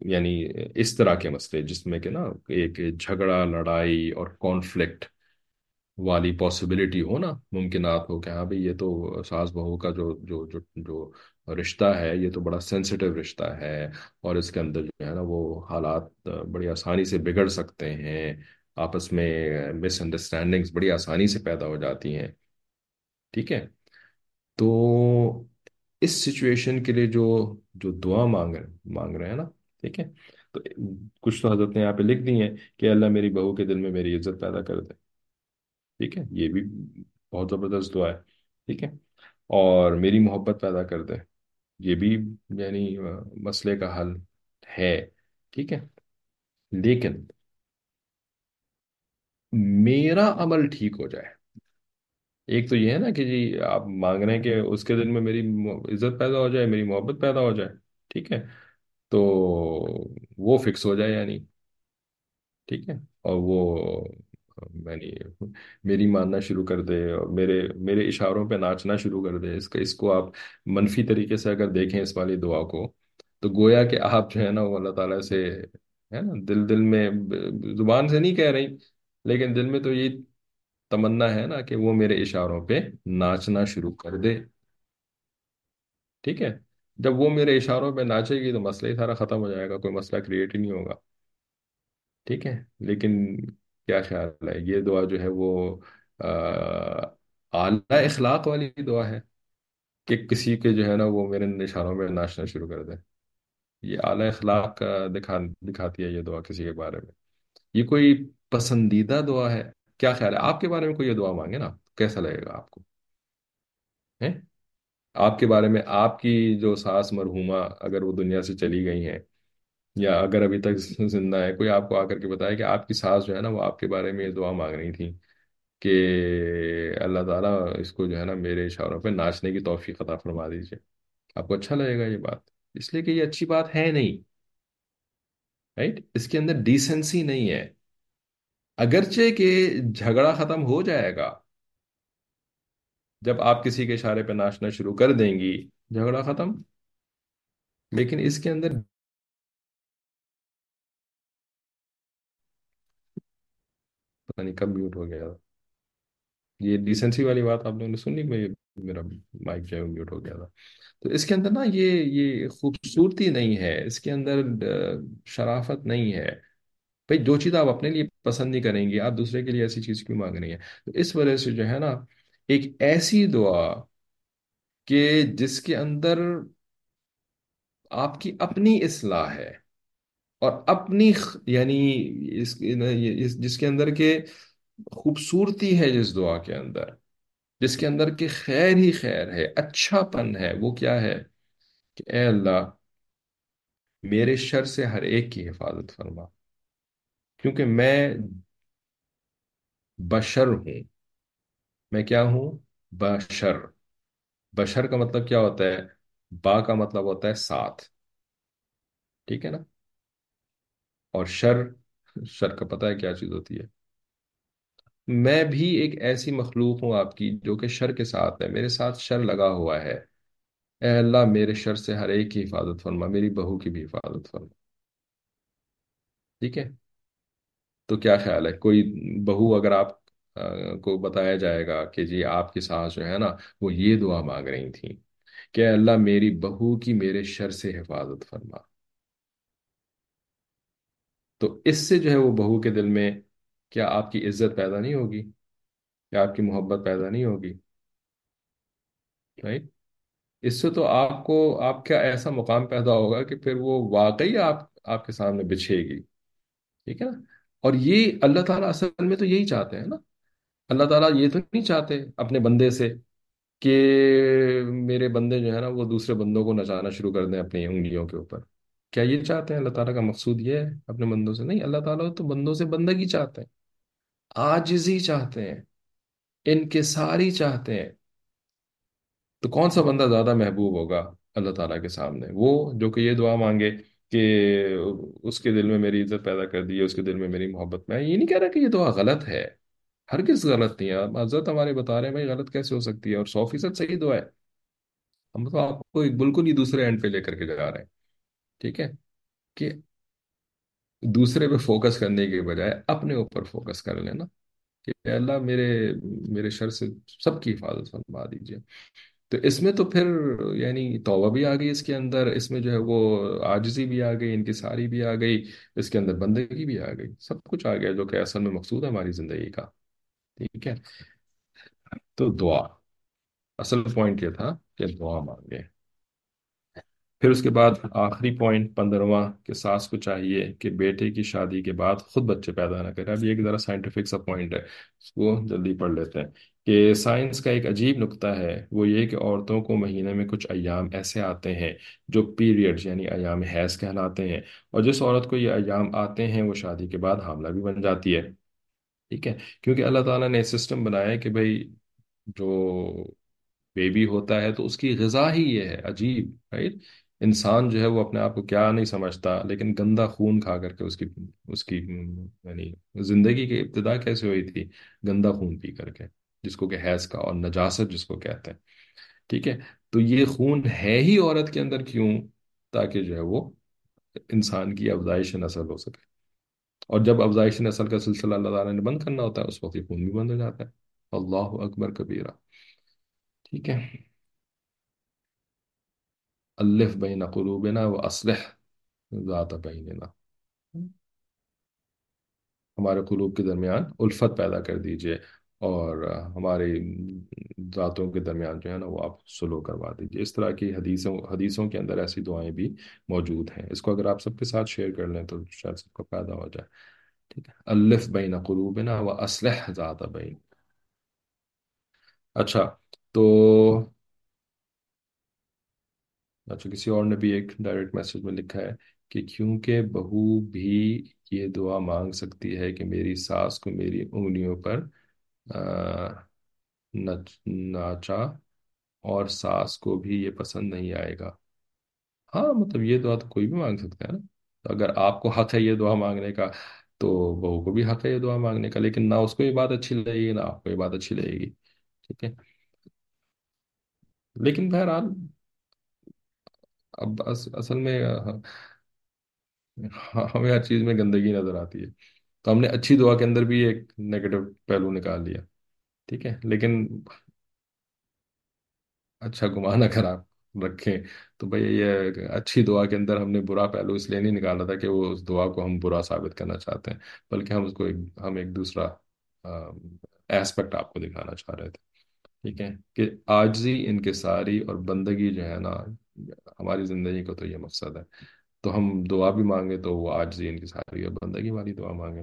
A: یعنی اس طرح کے مسئلے، جس میں کہ نا ایک جھگڑا، لڑائی اور کانفلکٹ والی پاسبلٹی ہو نا ممکنات ہو کہ ہاں بھئی یہ تو ساس بہو کا جو جو جو جو رشتہ ہے، یہ تو بڑا سینسیٹیو رشتہ ہے اور اس کے اندر جو ہے نا وہ حالات بڑی آسانی سے بگڑ سکتے ہیں، آپس میں مس انڈرسٹینڈنگس بڑی آسانی سے پیدا ہو جاتی ہیں۔ ٹھیک ہے؟ تو اس سچویشن کے لیے جو جو دعا مانگ مانگ رہے ہیں نا، ٹھیک ہے؟ تو کچھ تو حضرت نے یہاں پہ لکھ دی ہیں کہ اللہ میری بہو کے دل میں میری عزت پیدا کر دے۔ ٹھیک ہے؟ یہ بھی بہت زبردست دعا ہے۔ ٹھیک ہے؟ اور میری محبت پیدا کر دے۔ یہ بھی یعنی مسئلے کا حل ہے، ٹھیک ہے؟ لیکن میرا عمل ٹھیک ہو جائے، ایک تو یہ ہے نا کہ جی آپ مانگ رہے ہیں کہ اس کے دل میں میری عزت پیدا ہو جائے، میری محبت پیدا ہو جائے، ٹھیک ہے؟ تو وہ فکس ہو جائے یعنی ٹھیک ہے؟ اور وہ میں نہیں میری ماننا شروع کر دے اور میرے میرے اشاروں پہ ناچنا شروع کر دے۔ اس کا، اس کو آپ منفی طریقے سے اگر دیکھیں اس والی دعا کو، تو گویا کہ آپ جو ہے نا وہ اللہ تعالیٰ سے، ہے نا، دل دل میں زبان سے نہیں کہہ رہی، لیکن دل میں تو یہ تمنا ہے نا کہ وہ میرے اشاروں پہ ناچنا شروع کر دے۔ ٹھیک ہے؟ جب وہ میرے اشاروں پہ ناچے گی تو مسئلہ ہی سارا ختم ہو جائے گا، کوئی مسئلہ کریٹ ہی نہیں ہوگا۔ ٹھیک ہے؟ لیکن کیا خیال ہے؟ یہ دعا جو ہے وہ اعلی اخلاق والی دعا ہے کہ کسی کے جو ہے نا وہ میرے نشانوں میں ناچنا شروع کر دے؟ یہ اعلی اخلاق کا دکھا، دکھاتی ہے یہ دعا کسی کے بارے میں۔ یہ کوئی پسندیدہ دعا ہے؟ کیا خیال ہے؟ آپ کے بارے میں کوئی یہ دعا مانگے نا؟ کیسا لگے گا آپ کو؟ ہیں؟ آپ کے بارے میں آپ کی جو ساس مرحومہ اگر وہ دنیا سے چلی گئی ہیں یا اگر ابھی تک زندہ ہے کوئی آپ کو آ کر کے بتایا کہ آپ کی ساس جو ہے نا وہ آپ کے بارے میں یہ دعا مانگ رہی تھی کہ اللہ تعالیٰ اس کو جو ہے نا میرے اشاروں پہ ناچنے کی توفیق عطا فرما دیجیے۔ آپ کو اچھا لگے گا یہ بات۔ اس لیے کہ یہ اچھی بات ہے نہیں رائٹ اس کے اندر ڈیسنسی نہیں ہے۔ اگرچہ کہ جھگڑا ختم ہو جائے گا جب آپ کسی کے اشارے پہ ناچنا شروع کر دیں گی جھگڑا ختم۔ لیکن اس کے اندر پتہ نہیں کب میوٹ ہو گیا یہ ڈیسنسی والی بات آپ لوگوں نے سنی میں میرا مائک جو ہے میوٹ ہو گیا تھا تو اس کے اندر نا یہ یہ خوبصورتی نہیں ہے اس کے اندر شرافت نہیں ہے بھائی جو چیز آپ اپنے لیے پسند نہیں کریں گی آپ دوسرے کے لیے ایسی چیز کیوں مانگ رہی ہیں تو اس وجہ سے جو ہے نا ایک ایسی دعا کہ جس کے اندر آپ کی اپنی اصلاح ہے اور اپنی یعنی اس اس- جس کے اندر کے خوبصورتی ہے، جس دعا کے اندر، جس کے اندر کہ خیر ہی خیر ہے اچھا پن ہے، وہ کیا ہے؟ کہ اے اللہ، میرے شر سے ہر ایک کی حفاظت فرما۔ کیونکہ میں بشر ہوں۔ میں کیا ہوں؟ بشر۔ بشر کا مطلب کیا ہوتا ہے؟ با کا مطلب ہوتا ہے ساتھ۔ ٹھیک ہے نا؟ اور شر شر کا پتہ ہے کیا چیز ہوتی ہے۔ میں بھی ایک ایسی مخلوق ہوں آپ کی جو کہ شر کے ساتھ ہے۔ میرے ساتھ شر لگا ہوا ہے۔ اے اللہ، میرے شر سے ہر ایک کی حفاظت فرما، میری بہو کی بھی حفاظت فرما۔ ٹھیک ہے؟ تو کیا خیال ہے؟ کوئی بہو اگر آپ کو بتایا جائے گا کہ جی آپ کی ساس جو ہے نا، وہ یہ دعا مانگ رہی تھیں کہ اللہ، میری بہو کی میرے شر سے حفاظت فرما۔ تو اس سے جو ہے وہ بہو کے دل میں کیا آپ کی عزت پیدا نہیں ہوگی؟ کیا آپ کی محبت پیدا نہیں ہوگی؟ Right؟ اس سے تو آپ کو، آپ کا ایسا مقام پیدا ہوگا کہ پھر وہ واقعی آپ آپ کے سامنے بچھے گی۔ ٹھیک ہے نا؟ اور یہ اللہ تعالیٰ اصل میں تو یہی چاہتے ہیں نا۔ اللہ تعالیٰ یہ تو نہیں چاہتے اپنے بندے سے کہ میرے بندے جو ہے نا وہ دوسرے بندوں کو نچانا شروع کر دیں اپنی انگلیوں کے اوپر۔ کیا یہ چاہتے ہیں اللہ تعالیٰ کا مقصود یہ ہے اپنے بندوں سے۔ نہیں، اللہ تعالیٰ تو بندوں سے بندگی چاہتے ہیں، عاجزی چاہتے ہیں انکساری چاہتے ہیں۔ تو کون سا بندہ زیادہ محبوب ہوگا اللہ تعالیٰ کے سامنے؟ وہ جو کہ یہ دعا مانگے کہ اس کے دل میں میری عزت پیدا کر دی ہے اس کے دل میں میری محبت۔ میں یہ نہیں کہہ رہا کہ یہ دعا غلط ہے، ہرگز غلط نہیں ہے۔ حضرت ہمارے بتا رہے ہیں، بھائی غلط کیسے ہو سکتی ہے؟ اور سو فیصد صحیح دعا ہے۔ ہم تو آپ کو ایک بالکل ہی دوسرے اینڈ پہ لے کر کے جا رہے ہیں۔ ٹھیک ہے، کہ دوسرے پہ فوکس کرنے کے بجائے اپنے اوپر فوکس کر لینا کہ اللہ، میرے میرے شر سے سب کی حفاظت فرما دیجیے۔ تو اس میں تو پھر یعنی توبہ بھی آ گئی اس کے اندر، اس میں جو ہے وہ عاجزی بھی آ گئی، انکساری بھی آ گئی، اس کے اندر بندگی بھی آ گئی۔ سب کچھ آ گیا جو کہ اصل میں مقصود ہے ہماری زندگی کا۔ ٹھیک ہے۔ تو دعا، اصل پوائنٹ یہ تھا کہ دعا مانگے۔ پھر اس کے بعد آخری پوائنٹ پندرواں کہ ساس کو چاہیے کہ بیٹے کی شادی کے بعد خود بچے پیدا نہ کرے۔ اب یہ ایک ذرا سائنٹیفک سا پوائنٹ ہے، اس کو جلدی پڑھ لیتے ہیں کہ سائنس کا ایک عجیب نقطہ ہے۔ وہ یہ کہ عورتوں کو مہینے میں کچھ ایام ایسے آتے ہیں جو پیریڈز یعنی ایام حیض کہلاتے ہیں۔ اور جس عورت کو یہ ایام آتے ہیں، وہ شادی کے بعد حاملہ بھی بن جاتی ہے۔ ٹھیک ہے؟ کیونکہ اللہ تعالیٰ نے سسٹم بنایا ہے کہ بھائی جو بیبی ہوتا ہے تو اس کی غذا ہی یہ ہے، عجیب رائٹ انسان جو ہے وہ اپنے آپ کو کیا نہیں سمجھتا، لیکن گندا خون کھا کر کے اس کی اس کی یعنی زندگی کی ابتدا کیسے ہوئی تھی؟ گندا خون پی کر کے، جس کو کہ حیض کا اور نجاست جس کو کہتے ہیں۔ ٹھیک ہے؟ تو یہ خون ہے ہی عورت کے اندر کیوں؟ تاکہ جو ہے وہ انسان کی افزائش نسل ہو سکے۔ اور جب افزائش نسل کا سلسلہ اللہ تعالیٰ نے بند کرنا ہوتا ہے، اس وقت یہ خون بھی بند ہو جاتا ہے۔ اللہ اکبر کبیرہ۔ ٹھیک ہے؟ الف بین قلوبنا و اصلح ذات بیننا ہمارے قلوب کے درمیان الفت پیدا کر دیجیے اور ہمارے ذاتوں کے درمیان جو ہے نا وہ آپ سلو کروا دیجیے۔ اس طرح کی حدیثوں حدیثوں کے اندر ایسی دعائیں بھی موجود ہیں۔ اس کو اگر آپ سب کے ساتھ شیئر کر لیں تو شاید سب کو پیدا ہو جائے۔ ٹھیک ہے۔ الف بین قلوبنا و اصلح ذات بین۔ اچھا تو اچھا کسی اور نے بھی ایک ڈائریکٹ میسج میں لکھا ہے کہ کیونکہ بہو بھی یہ دعا مانگ سکتی ہے کہ میری ساس کو میری انگلیوں پر ناچا اور ساس کو بھی یہ پسند نہیں آئے گا۔ ہاں مطلب یہ دعا تو کوئی بھی مانگ سکتا ہے نا۔ اگر آپ کو حق ہے یہ دعا مانگنے کا، تو بہو کو بھی حق ہے یہ دعا مانگنے کا، لیکن نہ اس کو یہ بات اچھی لگے گی، نہ آپ کو یہ بات اچھی لگے گی، ٹھیک ہے۔ لیکن بہرحال اب اصل میں، ہمیں ہر چیز میں گندگی نظر آتی ہے۔ تو ہم نے اچھی دعا کے اندر بھی ایک نیگیٹو پہلو نکال لیا، ٹھیک ہے؟ لیکن اچھا گمان اگر آپ رکھیں تو بھائی یہ اچھی دعا کے اندر ہم نے برا پہلو اس لیے نہیں نکالا تھا کہ وہ اس دعا کو ہم برا ثابت کرنا چاہتے ہیں، بلکہ ہم اس کو ایک، ہم ایک دوسرا ایسپیکٹ آپ کو دکھانا چاہ رہے تھے، ٹھیک ہے؟ کہ آجزی انکساری اور بندگی جو ہے نا ہماری زندگی کا تو یہ مقصد ہے۔ تو ہم دعا بھی مانگے تو وہ آجزی انکساری اور بندگی والی دعا مانگے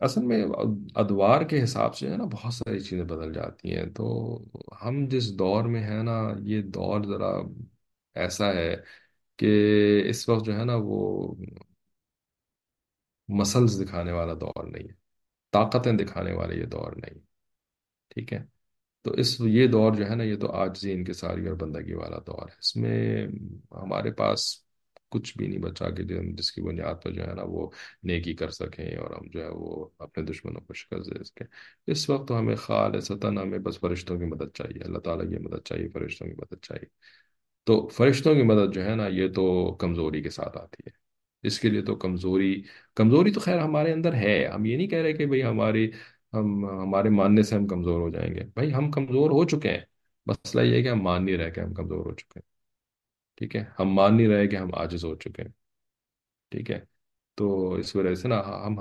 A: اصل میں ادوار کے حساب سے ہے نا بہت ساری چیزیں بدل جاتی ہیں۔ تو ہم جس دور میں ہیں نا، یہ دور ذرا ایسا ہے کہ اس وقت جو ہے نا وہ مسلز دکھانے والا دور نہیں ہے، طاقتیں دکھانے والے یہ دور نہیں، ٹھیک ہے؟ تو اس یہ دور جو ہے نا، یہ تو آجزی انکساری اور بندگی والا دور ہے۔ اس میں ہمارے پاس کچھ بھی نہیں بچا کہ جس کی بنیاد پر جو ہے نا، وہ نیکی کر سکیں اور ہم جو ہے وہ اپنے دشمنوں کو شکست دے سکیں۔ اس وقت تو ہمیں خالصتاً ہمیں بس فرشتوں کی مدد چاہیے۔ اللہ تعالیٰ کی مدد چاہیے، فرشتوں کی مدد چاہیے۔ تو فرشتوں کی مدد جو ہے نا، یہ تو کمزوری کے ساتھ آتی ہے۔ اس کے لیے تو کمزوری کمزوری تو خیر ہمارے اندر ہے۔ ہم یہ نہیں کہہ رہے کہ بھائی ہماری ہم، ہمارے ماننے سے ہم کمزور ہو جائیں گے۔ بھائی، ہم کمزور ہو چکے ہیں۔ مسئلہ یہ ہے کہ ہم مان نہیں رہے کہ ہم کمزور ہو چکے ہیں۔ ٹھیک ہے؟ ہم مان نہیں رہے کہ ہم عاجز ہو چکے ہیں۔ ٹھیک ہے؟ تو اس وجہ سے نا، ہم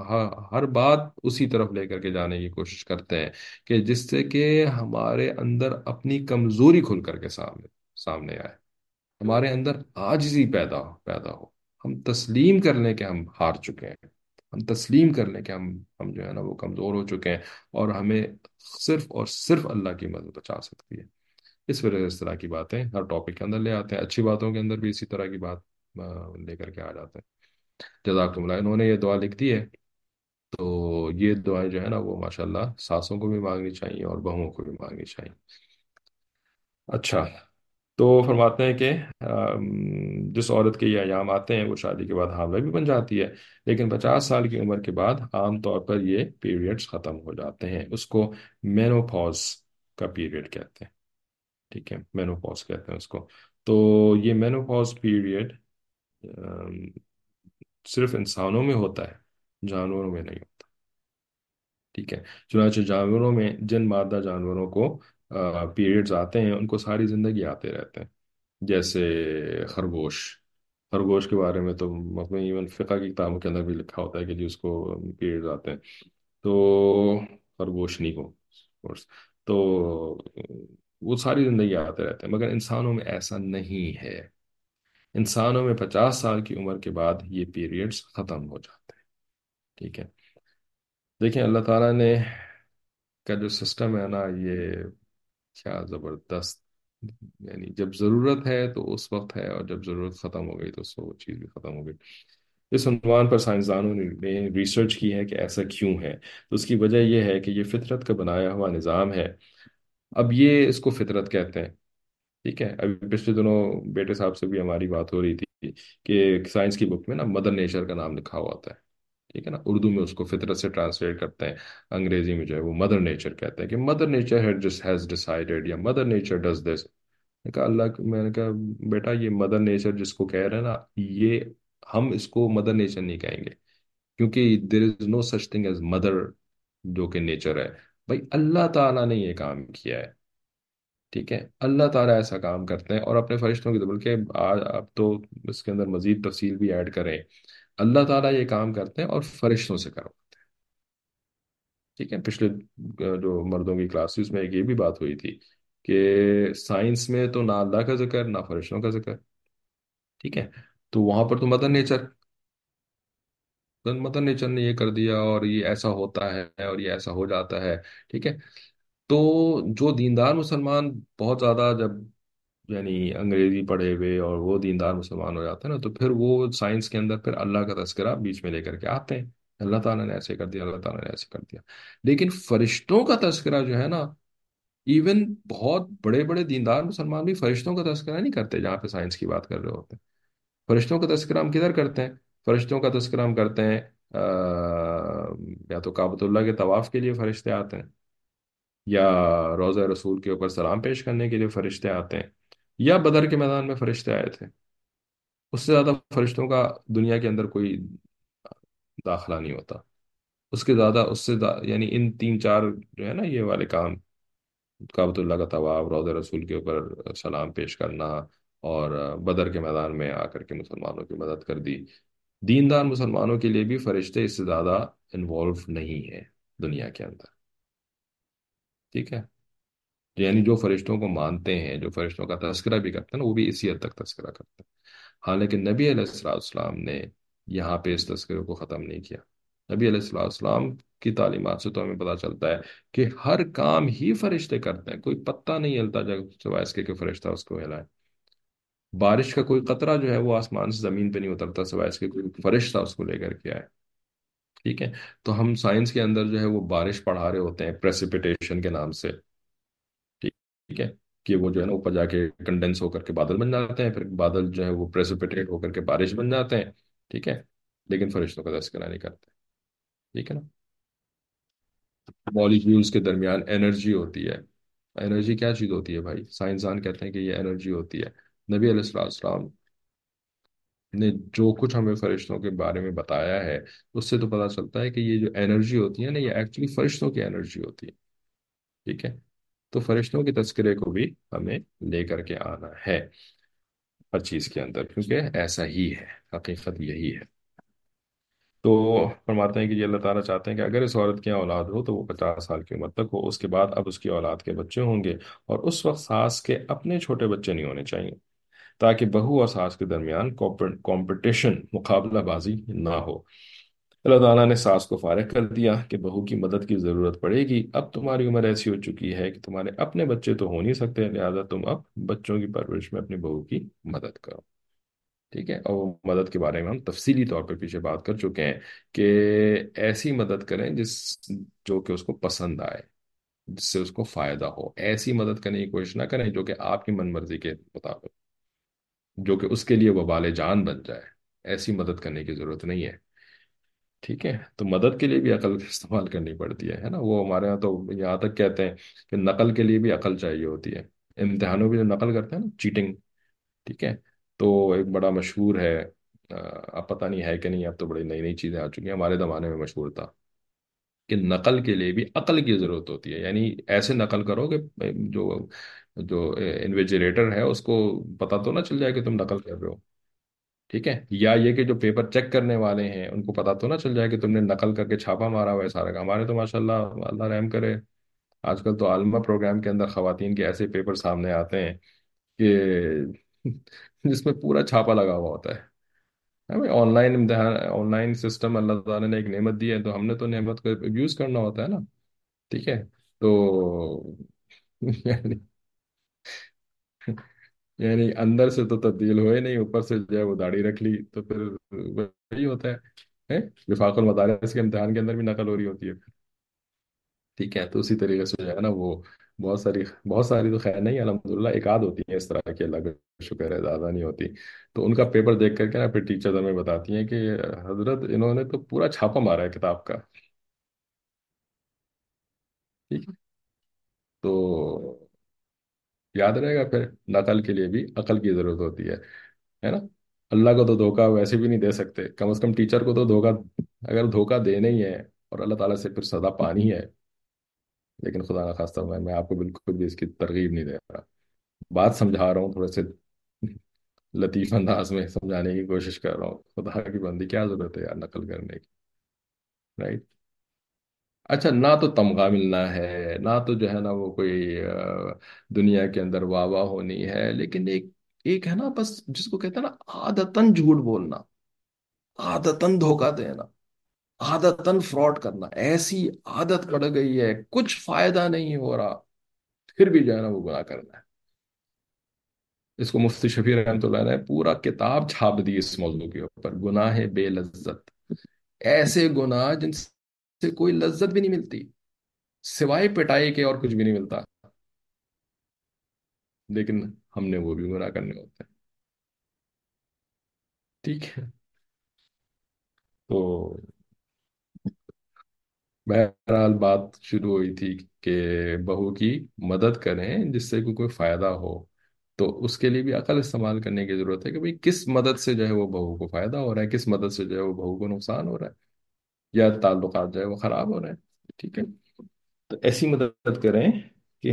A: ہر بات اسی طرف لے کر کے جانے کی کوشش کرتے ہیں کہ جس سے کہ ہمارے اندر اپنی کمزوری کھل کر کے سامنے سامنے آئے۔ ہمارے اندر عاجزی پیدا پیدا ہو۔ ہم تسلیم کر لیں کہ ہم ہار چکے ہیں۔ ہم تسلیم کر لیں کہ ہم ہم جو ہے نا وہ کمزور ہو چکے ہیں اور ہمیں صرف اور صرف اللہ کی مدد بچا سکتی ہے۔ اس وجہ سے اس طرح کی باتیں ہر ٹاپک کے اندر لے آتے ہیں۔ اچھی باتوں کے اندر بھی اسی طرح کی بات لے کر کے آ جاتے ہیں۔ جزاکم اللہ۔ انہوں نے یہ دعا لکھ دی ہے۔ تو یہ دعائیں جو ہے نا وہ ماشاء اللہ ساسوں کو بھی مانگنی چاہیے اور بہوؤں کو بھی مانگنی چاہیے۔ اچھا۔ تو فرماتے ہیں کہ جس عورت کے یہ ایام آتے ہیں، وہ شادی کے بعد حاملہ بھی بن جاتی ہے، لیکن پچاس سال کی عمر کے بعد عام طور پر یہ پیریڈز ختم ہو جاتے ہیں۔ اس کو مینوپاز کا پیریڈ کہتے ہیں۔ ٹھیک ہے مینوپاز کہتے ہیں اس کو۔ تو یہ مینوپاز پیریڈ صرف انسانوں میں ہوتا ہے، جانوروں میں نہیں ہوتا۔ ٹھیک ہے، چنانچہ جانوروں میں، جن مادہ جانوروں کو پیریڈز آتے ہیں، ان کو ساری زندگی آتے رہتے ہیں۔ جیسے خرگوش۔ خرگوش کے بارے میں تو مطلب ایون فقہ کی کتابوں کے اندر بھی لکھا ہوتا ہے کہ جی اس کو پیریڈز آتے ہیں۔ تو خرگوش نہیں ہو تو وہ ساری زندگی آتے رہتے ہیں، مگر انسانوں میں ایسا نہیں ہے۔ انسانوں میں پچاس سال کی عمر کے بعد یہ پیریڈز ختم ہو جاتے ہیں۔ ٹھیک ہے۔ دیکھیں اللہ تعالیٰ نے کا جو سسٹم ہے نا، یہ کیا زبردست۔ یعنی جب ضرورت ہے تو اس وقت ہے اور جب ضرورت ختم ہو گئی تو اس وہ چیز بھی ختم ہو گئی۔ اس عنوان پر سائنسدانوں نے ریسرچ کی ہے کہ ایسا کیوں ہے۔ تو اس کی وجہ یہ ہے کہ یہ فطرت کا بنایا ہوا نظام ہے۔ اب یہ اس کو فطرت کہتے ہیں۔ ٹھیک ہے؟ ابھی پچھلے دنوں بیٹے صاحب سے بھی ہماری بات ہو رہی تھی کہ سائنس کی بک میں نا مدر نیچر کا نام لکھا ہوا ہوتا ہے۔ ٹھیک ہے نا؟ اردو میں اس کو فطرت سے ٹرانسلیٹ کرتے ہیں انگریزی میں جو ہے وہ مدر نیچر کہتے ہیں کہ مدر نیچر ہیز ڈیسائیڈیڈ یا مدر نیچر ڈز دس۔ میں کہا اللہ میں نے کہا بیٹا یہ مدر نیچر جس کو کہہ رہے ہیں نا یہ ہم اس کو مدر نیچر نہیں کہیں گے۔ کیونکہ there is no such thing as mother جو کہ نیچر ہے۔ بھائی اللہ تعالیٰ نے یہ کام کیا ہے۔ ٹھیک ہے؟ اللہ تعالیٰ ایسا کام کرتے ہیں اور اپنے فرشتوں کی بلکہ اب تو اس کے اندر مزید تفصیل بھی ایڈ کریں۔ اللہ تعالیٰ یہ کام کرتے ہیں اور فرشتوں سے کرواتے ہیں۔ ٹھیک ہے، پچھلے جو مردوں کی کلاسز میں ایک یہ بھی بات ہوئی تھی کہ سائنس میں تو نہ اللہ کا ذکر، نہ فرشتوں کا ذکر۔ ٹھیک ہے، تو وہاں پر تو مدر نیچر مدر نیچر نے یہ کر دیا اور یہ ایسا ہوتا ہے اور یہ ایسا ہو جاتا ہے۔ ٹھیک ہے، تو جو دیندار مسلمان بہت زیادہ جب یعنی انگریزی پڑھے ہوئے اور وہ دیندار مسلمان ہو جاتے ہیں نا، تو پھر وہ سائنس کے اندر پھر اللہ کا تذکرہ بیچ میں لے کر کے آتے ہیں۔ اللہ تعالیٰ نے ایسے کر دیا، اللہ تعالیٰ نے ایسے کر دیا۔ لیکن فرشتوں کا تذکرہ جو ہے نا ایون بہت بڑے بڑے دیندار مسلمان بھی فرشتوں کا تذکرہ نہیں کرتے جہاں پہ سائنس کی بات کر رہے ہوتے ہیں۔ فرشتوں کا تذکرہ ہم کدھر کرتے ہیں؟ فرشتوں کا تذکرہ ہم کرتے ہیں یا تو کابت اللہ کے طواف کے لیے فرشتے آتے ہیں، یا روزہ رسول کے اوپر سلام پیش کرنے کے لیے فرشتے آتے ہیں۔ یا بدر کے میدان میں فرشتے آئے تھے۔ اس سے زیادہ فرشتوں کا دنیا کے اندر کوئی داخلہ نہیں ہوتا۔ اس کے زیادہ اس سے یعنی ان تین چار جو ہے نا، یہ والے کام کابت اللہ کا طواف روزہ رسول کے اوپر سلام پیش کرنا اور بدر کے میدان میں آ کر کے مسلمانوں کی مدد کر دی۔ دیندار مسلمانوں کے لیے بھی فرشتے اس سے زیادہ انوالو نہیں ہے دنیا کے اندر۔ ٹھیک ہے؟ یعنی جو فرشتوں کو مانتے ہیں، جو فرشتوں کا تذکرہ بھی کرتے ہیں نا وہ بھی اسی حد تک تذکرہ کرتے ہیں۔ حالانکہ نبی علیہ السلام نے یہاں پہ اس تذکرے کو ختم نہیں کیا۔ نبی علیہ السلام کی تعلیمات سے تو ہمیں پتہ چلتا ہے کہ ہر کام ہی فرشتے کرتے ہیں۔ کوئی پتہ نہیں ہلتا جب سوائے اس کے کہ فرشتہ اس کو ہلائے۔ بارش کا کوئی قطرہ جو ہے وہ آسمان سے زمین پہ نہیں اترتا، سوائے اس کے کوئی فرشتہ اس کو لے کر کے آئے۔ ٹھیک ہے؟ تو ہم سائنس کے اندر جو ہے وہ بارش پڑھا رہے ہوتے ہیں، پریسیپیٹیشن کے نام سے۔ ٹھیک ہے، کہ وہ جو ہے نا اوپر جا کے کنڈینس ہو کر کے بادل بن جاتے ہیں، پھر بادل جو ہے وہ پریسیپیٹیٹ ہو کر کے بارش بن جاتے ہیں، ٹھیک ہے؟ لیکن فرشتوں کا تذکرہ نہیں کرتے۔ ٹھیک ہے نا؟ مالیکیولز کے درمیان انرجی ہوتی ہے۔ انرجی کیا چیز ہوتی ہے بھائی؟ سائنسدان کہتے ہیں کہ یہ انرجی ہوتی ہے۔ نبی علیہ السلام نے جو کچھ ہمیں فرشتوں کے بارے میں بتایا ہے، اس سے تو پتہ چلتا ہے کہ یہ جو انرجی ہوتی ہے نا، یہ ایکچولی فرشتوں کی انرجی ہوتی ہے۔ ٹھیک ہے؟ تو فرشتوں کے تذکرے کو بھی ہمیں لے کر کے آنا ہے ہر چیز کے اندر، کیونکہ ایسا ہی ہے، حقیقت یہی ہے۔ تو فرماتے ہیں کہ یہ اللہ تعالیٰ چاہتے ہیں کہ اگر اس عورت کی اولاد ہو تو وہ پچاس سال کی عمر تک ہو، اس کے بعد اب اس کی اولاد کے بچے ہوں گے اور اس وقت ساس کے اپنے چھوٹے بچے نہیں ہونے چاہیے، تاکہ بہو اور ساس کے درمیان کمپٹیشن مقابلہ بازی نہ ہو۔ اللہ تعالیٰ نے ساس کو فارغ کر دیا کہ بہو کی مدد کی ضرورت پڑے گی۔ اب تمہاری عمر ایسی ہو چکی ہے کہ تمہارے اپنے بچے تو ہو نہیں سکتے، لہٰذا تم اب بچوں کی پرورش میں اپنی بہو کی مدد کرو۔ ٹھیک ہے، اور وہ مدد کے بارے میں ہم تفصیلی طور پہ پیچھے بات کر چکے ہیں کہ ایسی مدد کریں جس جو کہ اس کو پسند آئے، جس سے اس کو فائدہ ہو۔ ایسی مدد کرنے کی کوشش نہ کریں جو کہ آپ کی من مرضی کے مطابق، جو کہ اس کے لیے وہ بال جان بن جائے۔ ایسی مدد کرنے کی ضرورت نہیں ہے۔ ٹھیک ہے، تو مدد کے لیے بھی عقل استعمال کرنی پڑتی ہے ہے نا؟ وہ ہمارے یہاں تو یہاں تک کہتے ہیں کہ نقل کے لیے بھی عقل چاہیے ہوتی ہے۔ امتحانوں کی جو نقل کرتے ہیں نا، چیٹنگ، ٹھیک ہے؟ تو ایک بڑا مشہور ہے اب پتہ نہیں ہے کہ نہیں، اب تو بڑی نئی نئی چیزیں آ چکی ہیں۔ ہمارے زمانے میں مشہور تھا کہ نقل کے لیے بھی عقل کی ضرورت ہوتی ہے۔ یعنی ایسے نقل کرو کہ جو جو انویجریٹر ہے، اس کو پتہ تو نہ چل جائے کہ تم نقل کر رہے ہو۔ ٹھیک ہے؟ یا یہ کہ جو پیپر چیک کرنے والے ہیں، ان کو پتہ تو نہ چل جائے کہ تم نے نقل کر کے چھاپا مارا ہوا ہے سارا کا ہمارے تو ماشاء اللہ اللہ رحم کرے۔ آج کل تو عالمہ پروگرام کے اندر خواتین کے ایسے پیپر سامنے آتے ہیں کہ (laughs) جس میں پورا چھاپا لگا ہوا ہوتا ہے۔ آن لائن امتحان آن لائن سسٹم اللہ تعالیٰ نے ایک نعمت دی ہے۔ تو ہم نے تو نعمت کو یوز کرنا ہوتا ہے نا۔ ٹھیک ہے؟ تو (laughs) یعنی یعنی اندر سے تو تبدیل ہوئے نہیں، اوپر سے جو ہے وہ داڑھی رکھ لی، تو پھر وہی ہوتا ہے وفاق المدارس کے امتحان کے اندر بھی نقل ہو رہی ہوتی ہے۔ ٹھیک ہے، تو اسی طریقے سے جو ہے نا وہ بہت ساری بہت ساری تو خیر نہیں، الحمدللہ ایک آدھ ہوتی ہیں اس طرح کی، اللہ کا شکر ہے، زیادہ نہیں ہوتی۔ تو ان کا پیپر دیکھ کر کے نا پھر ٹیچر ہمیں بتاتی ہیں کہ حضرت انہوں نے تو پورا چھاپا مارا ہے کتاب کا۔ ٹھیک ہے۔ تو یاد رہے گا پھر نقل کے لیے بھی عقل کی ضرورت ہوتی ہے ہے نا؟ اللہ کو تو دھوکہ ویسے بھی نہیں دے سکتے، کم از کم ٹیچر کو تو دھوکہ، اگر دھوکہ دینا ہی ہے اور اللہ تعالیٰ سے پھر سزا پانی ہے، لیکن خدا نہ خواستہ میں میں آپ کو بالکل بھی اس کی ترغیب نہیں دے رہا۔ بات سمجھا رہا ہوں، تھوڑے سے لطیف انداز میں سمجھانے کی کوشش کر رہا ہوں۔ خدا کی بندی، کیا ضرورت ہے یار نقل کرنے کی؟ رائٹ اچھا نہ تو تمغہ ملنا ہے نہ تو جو ہے نا وہ کوئی آ، دنیا کے اندر واہ واہ ہونی ہے لیکن ایک ایک ہے نا بس جس کو کہتے ہیں نا عادتن جھوٹ بولنا عادتن دھوکہ دینا عادتن فراڈ کرنا ایسی عادت پڑ گئی ہے کچھ فائدہ نہیں ہو رہا پھر بھی جو ہے نا وہ گناہ کرنا ہے۔ اس کو مفتی شفیع رحمۃ اللہ نے پورا کتاب چھاپ دی اس موضوع کے اوپر گناہ بے لذت۔ ایسے گناہ جن سے کوئی لذت بھی نہیں ملتی، سوائے پٹائی کے اور کچھ بھی نہیں ملتا۔ لیکن ہم نے وہ بھی گناہ کرنے ہوتے ہیں۔ ٹھیک ہے۔ تو بہرحال بات شروع ہوئی تھی کہ بہو کی مدد کریں جس سے کوئی کوئی فائدہ ہو۔ تو اس کے لیے بھی عقل استعمال کرنے کی ضرورت ہے کہ بھئی کس مدد سے جو ہے وہ بہو کو فائدہ ہو رہا ہے، کس مدد سے جو ہے وہ بہو کو نقصان ہو رہا ہے۔ یا تعلقات جو ہے وہ خراب ہو رہے ہیں۔ ٹھیک ہے۔ تو ایسی مدد کریں کہ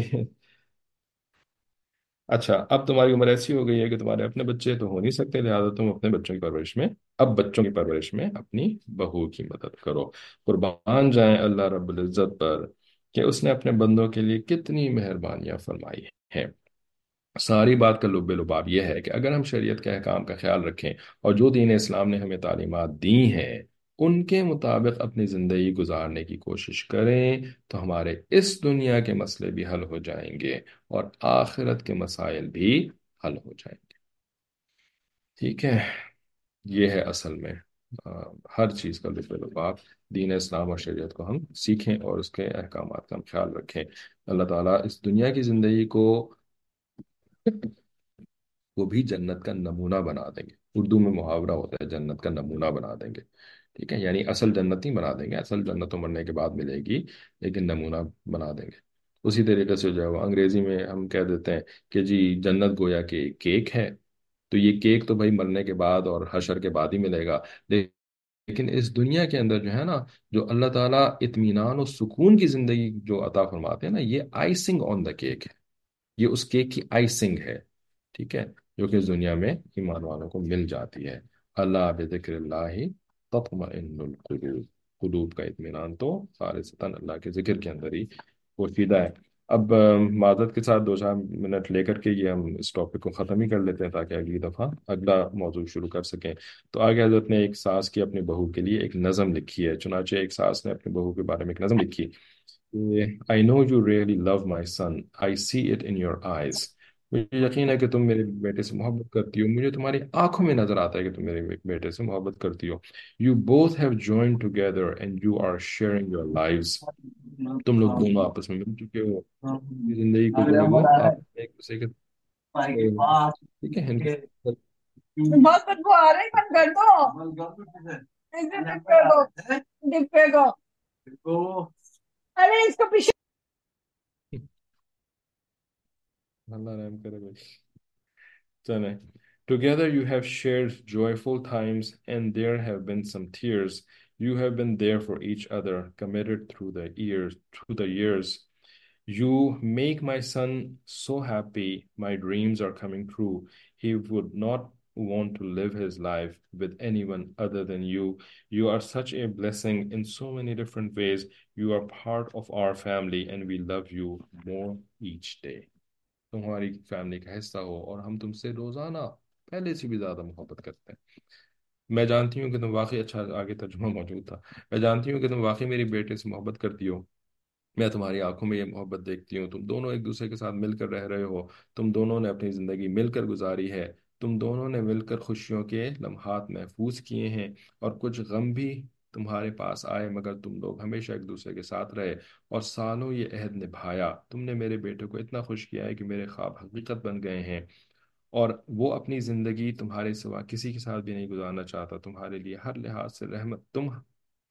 A: اچھا اب تمہاری عمر ایسی ہو گئی ہے کہ تمہارے اپنے بچے تو ہو نہیں سکتے، لہٰذا تم اپنے بچوں کی پرورش میں، اب بچوں کی پرورش میں اپنی بہو کی مدد کرو۔ قربان جائیں اللہ رب العزت پر کہ اس نے اپنے بندوں کے لیے کتنی مہربانیاں فرمائی ہیں۔ ساری بات کا لب لباب یہ ہے کہ اگر ہم شریعت کے احکام کا خیال رکھیں اور جو دین اسلام نے ہمیں تعلیمات دی ہیں ان کے مطابق اپنی زندگی گزارنے کی کوشش کریں تو ہمارے اس دنیا کے مسئلے بھی حل ہو جائیں گے اور آخرت کے مسائل بھی حل ہو جائیں گے۔ ٹھیک ہے؟ یہ ہے اصل میں آ، ہر چیز کا لب لباب دین اسلام اور شریعت کو ہم سیکھیں اور اس کے احکامات کا ہم خیال رکھیں۔ اللہ تعالیٰ اس دنیا کی زندگی کو وہ بھی جنت کا نمونہ بنا دیں گے۔ اردو میں محاورہ ہوتا ہے جنت کا نمونہ بنا دیں گے۔ ٹھیک ہے؟ یعنی اصل جنت نہیں بنا دیں گے، اصل جنت تو مرنے کے بعد ملے گی، لیکن نمونہ بنا دیں گے۔ اسی طریقے سے جو ہے وہ انگریزی میں ہم کہہ دیتے ہیں کہ جی جنت گویا کہ کیک ہے، تو یہ کیک تو بھائی مرنے کے بعد اور حشر کے بعد ہی ملے گا۔ لیکن اس دنیا کے اندر جو ہے نا، جو اللہ تعالیٰ اطمینان اور سکون کی زندگی جو عطا فرماتے ہیں نا، یہ آئسنگ آن دا کیک ہے۔ یہ اس کیک کی آئسنگ ہے، ٹھیک ہے؟ جو کہ اس دنیا میں ایمان والوں کو مل جاتی ہے۔ اللہ بذکر اللہ تطمئن القلوب قلوب کا اطمینان تو خالصتاً اللہ کے ذکر کے اندر ہی پوشیدہ ہے اب معذرت کے ساتھ دو چار منٹ لے کر کے یہ ہم اس ٹاپک کو ختم ہی کر لیتے ہیں تاکہ اگلی دفعہ اگلا موضوع شروع کر سکیں تو آگے حضرت نے ایک ساس کی اپنی بہو کے لیے ایک نظم لکھی ہے، چنانچہ ایک ساس نے اپنی بہو کے بارے میں ایک نظم لکھی I know you really love my son. I see it in your eyes. مجھے یقین ہے کہ تم میرے بیٹے سے محبت کرتی ہو۔ مجھے تمہاری آنکھوں میں نظر آتا ہے کہ تم میرے بیٹے سے محبت کرتی ہو۔ You both have joined together and you are sharing your lives. تم لوگ دونوں آپس میں مل چکے ہو۔ زندگی کو جو ہے وہ آپ ایک دوسرے کے ٹھیک ہے
B: بہت بدبو آ رہی بند کر دو۔ کو ارے اس کو پیچھے
A: Allah Together you have shared joyful times, and there have been some tears. You have been there for each other, committed through the years, through the years. You make my son so happy. My dreams are coming true. He would not want to live his life with anyone other than you. You are such a blessing in so many different ways. You are part of our family, and we love you more each day. تم ہماری family کا حصہ ہو اور ہم تم سے روزانہ پہلے سے بھی زیادہ محبت کرتے ہیں۔ میں جانتی ہوں کہ تم واقعی اچھا آگے ترجمہ موجود تھا۔ میں جانتی ہوں کہ تم واقعی میری بیٹے سے محبت کرتی ہو۔ میں تمہاری آنکھوں میں یہ محبت دیکھتی ہوں۔ تم دونوں ایک دوسرے کے ساتھ مل کر رہ رہے ہو۔ تم دونوں نے اپنی زندگی مل کر گزاری ہے۔ تم دونوں نے مل کر خوشیوں کے لمحات محفوظ کیے ہیں اور کچھ غم بھی تمہارے پاس آئے مگر تم لوگ ہمیشہ ایک دوسرے کے ساتھ رہے اور سالوں یہ عہد نبھایا۔ تم نے میرے بیٹے کو اتنا خوش کیا ہے کہ میرے خواب حقیقت بن گئے ہیں اور وہ اپنی زندگی تمہارے سوا کسی کے ساتھ بھی نہیں گزارنا چاہتا۔ تمہارے لیے ہر لحاظ سے رحمت، تم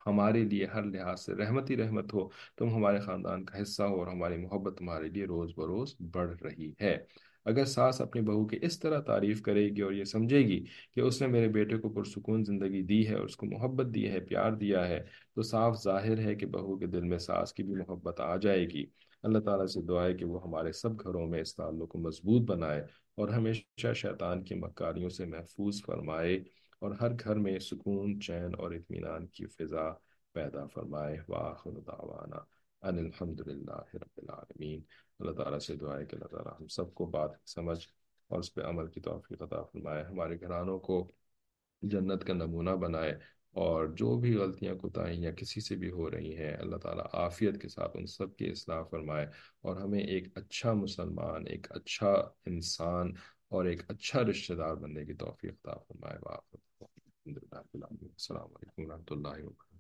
A: ہمارے لیے ہر لحاظ سے رحمت ہی رحمت ہو۔ تم ہمارے خاندان کا حصہ ہو اور ہماری محبت تمہارے لیے روز بروز بڑھ رہی ہے۔ اگر ساس اپنی بہو کی اس طرح تعریف کرے گی اور یہ سمجھے گی کہ اس نے میرے بیٹے کو پرسکون زندگی دی ہے اور اس کو محبت دی ہے، پیار دیا ہے، تو صاف ظاہر ہے کہ بہو کے دل میں ساس کی بھی محبت آ جائے گی۔ اللہ تعالیٰ سے دعا ہے کہ وہ ہمارے سب گھروں میں اس تعلق کو مضبوط بنائے اور ہمیشہ شیطان کی مکاریوں سے محفوظ فرمائے اور ہر گھر میں سکون، چین اور اطمینان کی فضا پیدا فرمائے۔ وآخر دعوانا ان الحمد للہ رب العالمین۔ اللہ تعالیٰ سے دعا ہے کہ اللہ تعالیٰ ہم سب کو بات سمجھ اور اس پہ عمل کی توفیق عطا فرمائے، ہمارے گھرانوں کو جنت کا نمونہ بنائے اور جو بھی غلطیاں، کوتاہیاں کسی سے بھی ہو رہی ہیں، اللہ تعالیٰ عافیت کے ساتھ ان سب کی اصلاح فرمائے اور ہمیں ایک اچھا مسلمان، ایک اچھا انسان اور ایک اچھا رشتہ دار بننے کی توفیق عطا فرمائے۔ السلام علیکم ورحمۃ اللہ وبرکاتہ۔